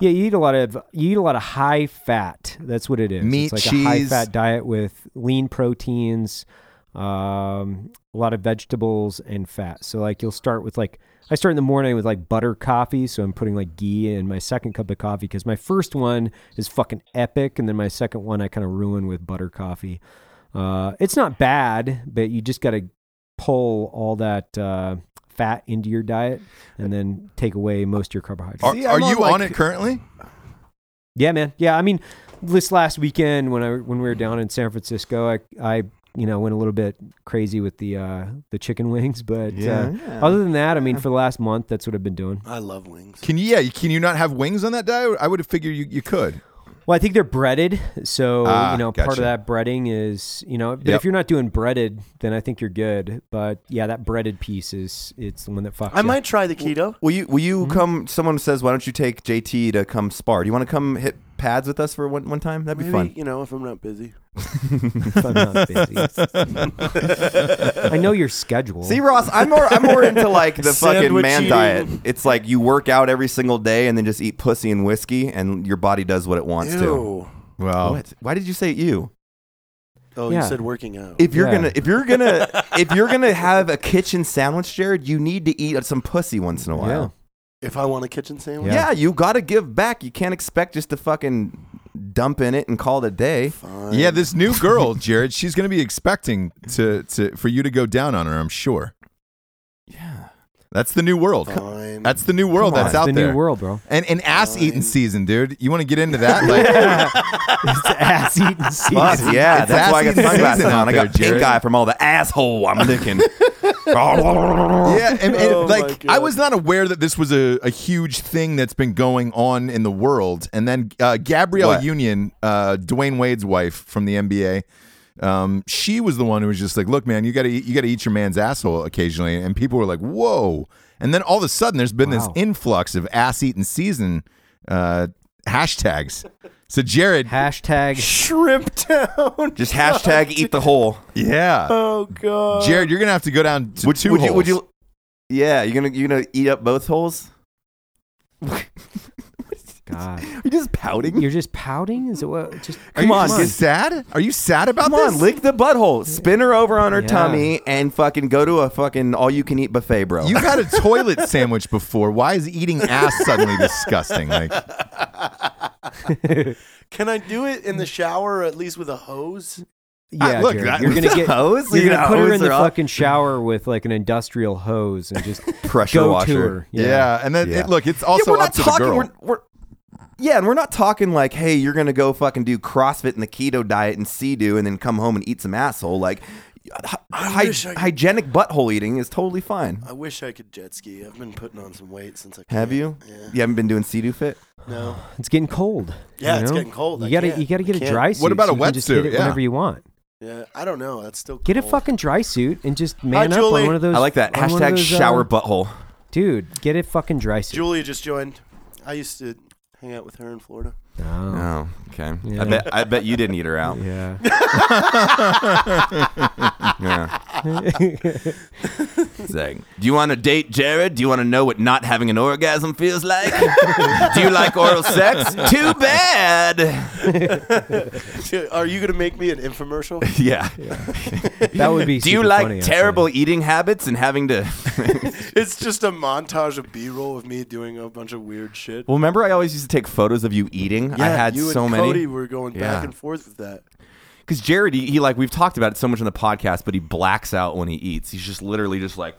Yeah, you eat a lot of you eat a lot of high fat. That's what it is. Meat, it's like a high fat diet with lean proteins, um, a lot of vegetables and fat. So like you'll start with like I start in the morning with like butter coffee, so I'm putting like ghee in my second cup of coffee because my first one is fucking epic, and then my second one I kind of ruin with butter coffee. Uh, it's not bad, but you just got to pull all that uh, fat into your diet and then take away most of your carbohydrates. Are, See, are on, you like- on it currently? Yeah, man. Yeah, I mean, this last weekend when I when we were down in San Francisco, I I you know went a little bit crazy with the uh, the chicken wings, but Yeah, uh, yeah. other than that, I mean, for the last month, that's what I've been doing. I love wings. Can you? Yeah, can you not have wings on that diet? I would have figured you, you could. Well, I think they're breaded, so Ah, you know part of that breading is you know. But Yep. if you're not doing breaded, then I think you're good. But yeah, that breaded piece is it's the one that fucks. I you. might try the keto. Will you will Mm-hmm. you come? Someone says, "Why don't you take JT to come spar? Do you want to come hit pads with us for one, one time? That'd be Maybe, fun." you know, if I'm not busy. if I'm not busy. I know your schedule. See, Ross, I'm more I'm more into like the fucking man diet. It's like you work out every single day and then just eat pussy and whiskey, and your body does what it wants to. Ew. Well, What? Why did you say oh, you? Oh, Yeah. you said working out. If you're Yeah. gonna if you're gonna if you're gonna have a kitchen sandwich, Jarred, you need to eat some pussy once in a while. If I want a kitchen sandwich, Yeah, you got to give back. You can't expect just to fucking dump in it and call it a day. fine. yeah, this new girl, Jarred, she's going to be expecting to, to for you to go down on her. I'm sure. Yeah. That's the new world. fine. That's the new world Come on. that's it's out the there. new world, bro. And and ass eating season, dude. You want to get into that? Like, it's ass eating season. Fuck, yeah, it's that's why I got ass-eating sunglasses season on. out I there, got pink Jarred. eye from all the asshole I'm licking. yeah, and, and, Oh like I was not aware that this was a, a huge thing that's been going on in the world. And then uh, Gabrielle What? Union, uh, Dwyane Wade's wife from the NBA, um, she was the one who was just like, "Look, man, you got to you got to eat your man's asshole occasionally." And people were like, "Whoa!" And then all of a sudden, there's been this influx of ass eating season uh, hashtags. So Jarred, Hashtag shrimp town. Just hashtag eat the hole. yeah, Oh god. Jarred, you're gonna have to go down to Would, two would you? Would you? Yeah, you're gonna you're gonna eat up both holes. God. You're just pouting. You're just pouting? Is it what? Just Are Come you on, just get- sad? Are you sad about Come this? on, lick the butthole, spin her over on her Yeah. tummy, and fucking go to a fucking all you can eat buffet, bro. You've had a toilet sandwich before. Why is eating ass suddenly disgusting? Like, Can I do it in the shower or at least with a hose? Yeah, ah, look, Jarred, that- you're gonna get hose. you're gonna put her in the fucking fucking shower with like an industrial hose and just pressure go washer. to her. yeah, and then Yeah. It, look, it's also yeah, we're up not to talking. the girl. We're, we're yeah, and we're not talking like, hey, you're gonna go fucking do CrossFit and the keto diet and sea do, and then come home and eat some asshole. Like, hy- hy- wish I could- hygienic butthole eating is totally fine. I wish I could jet ski. I've been putting on some weight since I Have you? Yeah. You haven't been doing sea do fit? No. It's getting cold. Yeah, you it's know? getting cold. You I gotta can't. you gotta get a can't. dry suit. What about so a you can just hit wetsuit? it Yeah. whenever you want. Yeah, I don't know. That's still Get a cold. fucking dry suit and just man up Julie. on one of those. I like that on one of hashtag those, uh, shower butthole. dude. Get a fucking dry suit. Julia just joined. I used to hang out with her in Florida. Oh, Oh, okay. Yeah. I bet I bet you didn't eat her out. yeah. Yeah. It's do you want to date Jarred? Do you want to know what not having an orgasm feels like? do you like oral sex? Too bad. Are you gonna make me an infomercial? Yeah. that would be. Do you like funny, terrible eating habits and having to? it's just a montage of B-roll of me doing a bunch of weird shit. well, remember I always used to take photos of you eating. I had you so and many. Cody were going Yeah. back and forth with that. Because Jarred, he, he like we've talked about it so much in the podcast, but he blacks out when he eats. He's just literally just like.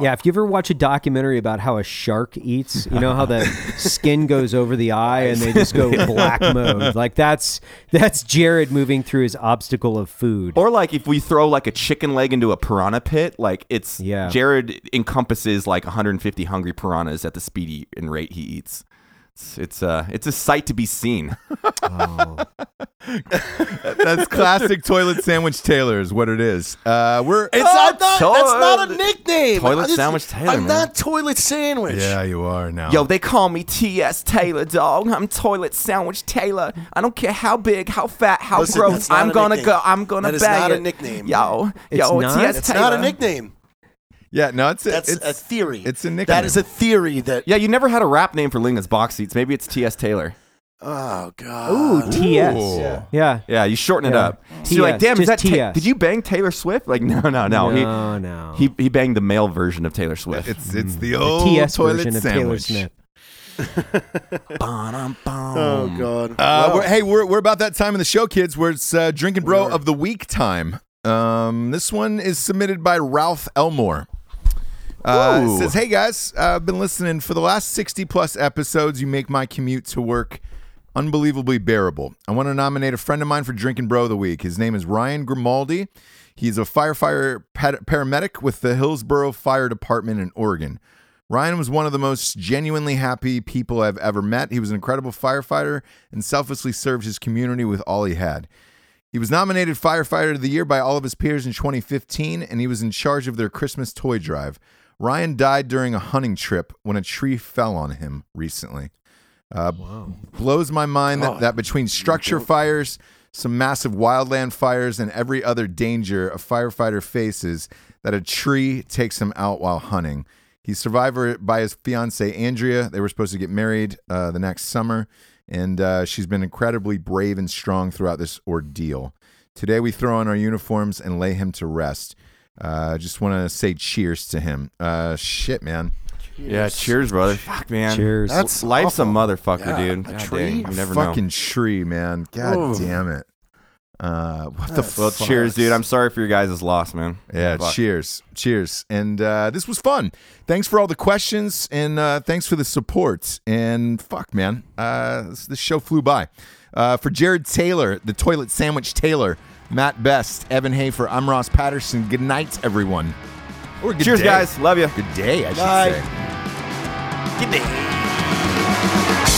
Yeah, if you ever watch a documentary about how a shark eats, you know how the skin goes over the eye and they just go black mode. Like that's that's Jarred moving through his obstacle of food. Or like if we throw like a chicken leg into a piranha pit, like it's Yeah. Jarred encompasses like 150 hungry piranhas at the speedy and rate he eats. It's it's uh it's a sight to be seen. Oh. That's classic toilet sandwich Taylor is what it is. Uh, we're It's not, not- toilet- that's not a nickname. Toilet just- sandwich Taylor, I'm man. not toilet sandwich. yeah, you are now. Yo, they call me T.S. Taylor, dog. I'm toilet sandwich Taylor. I don't care how big, how fat, how Listen, gross. I'm gonna nickname. go. I'm gonna That is bang not a it. nickname. Yo, It's yo, not? T.S. It's not a nickname. Yeah, no, it's a, That's it's, a theory. It's a nickname. That is a theory that Yeah, you never had a rap name for Linga's box seats. Maybe it's T.S. Taylor. Oh God. Ooh, TS. Ooh. Yeah. Yeah, you shorten it Yeah. up. So you're like, TS, damn, is that Ta- TS. did you bang Taylor Swift? Like, no, no, no. No, no. He, he he banged the male version of Taylor Swift. It's it's the the old TS toilet version of Taylor sandwich. Smith. Oh God. Uh, Well, we're, hey, we're, we're about that time in the show, kids, where it's uh, drinking bro of the week time. Um, this one is submitted by Ralph Elmore. Uh, Ooh. says, "Hey guys, uh, I've been listening for the last sixty plus episodes. You make my commute to work unbelievably bearable. I want to nominate a friend of mine for drinking bro of the week. His name is Ryan Grimaldi. He's a firefighter paramedic with the Hillsboro Fire Department in Oregon. Ryan was one of the most genuinely happy people I've ever met. He was an incredible firefighter and selflessly served his community with all he had. He was nominated Firefighter of the Year by all of his peers in 2015, and he was in charge of their Christmas toy drive. Ryan died during a hunting trip when a tree fell on him recently. Uh, Blows my mind that, that between structure fires, some massive wildland fires, and every other danger a firefighter faces, that a tree takes him out while hunting. He's survived by his fiancee Andrea. They were supposed to get married uh, the next summer, and uh, she's been incredibly brave and strong throughout this ordeal. Today we throw on our uniforms and lay him to rest. Uh, just want to say cheers to him. Uh, shit, man. yeah, cheers, brother. Fuck, man. Cheers. That's life's awful. a motherfucker, Yeah, dude. a God tree? dang, you never Fucking know. tree, man. God Ooh. damn it. Uh, what the That's- Well, cheers, dude. I'm sorry for your guys' loss, man. Yeah, Fuck. cheers. Cheers. And uh, this was fun. Thanks for all the questions and uh, thanks for the support. And fuck, man. Uh, this, this show flew by. Uh, for Jarred Taylor, the Toilet Sandwich Taylor, Mat Best, Evan Hafer. I'm Ross Patterson. Good night, everyone. Or Cheers, day. guys. Love you. Good day, I should Bye. say. Good day.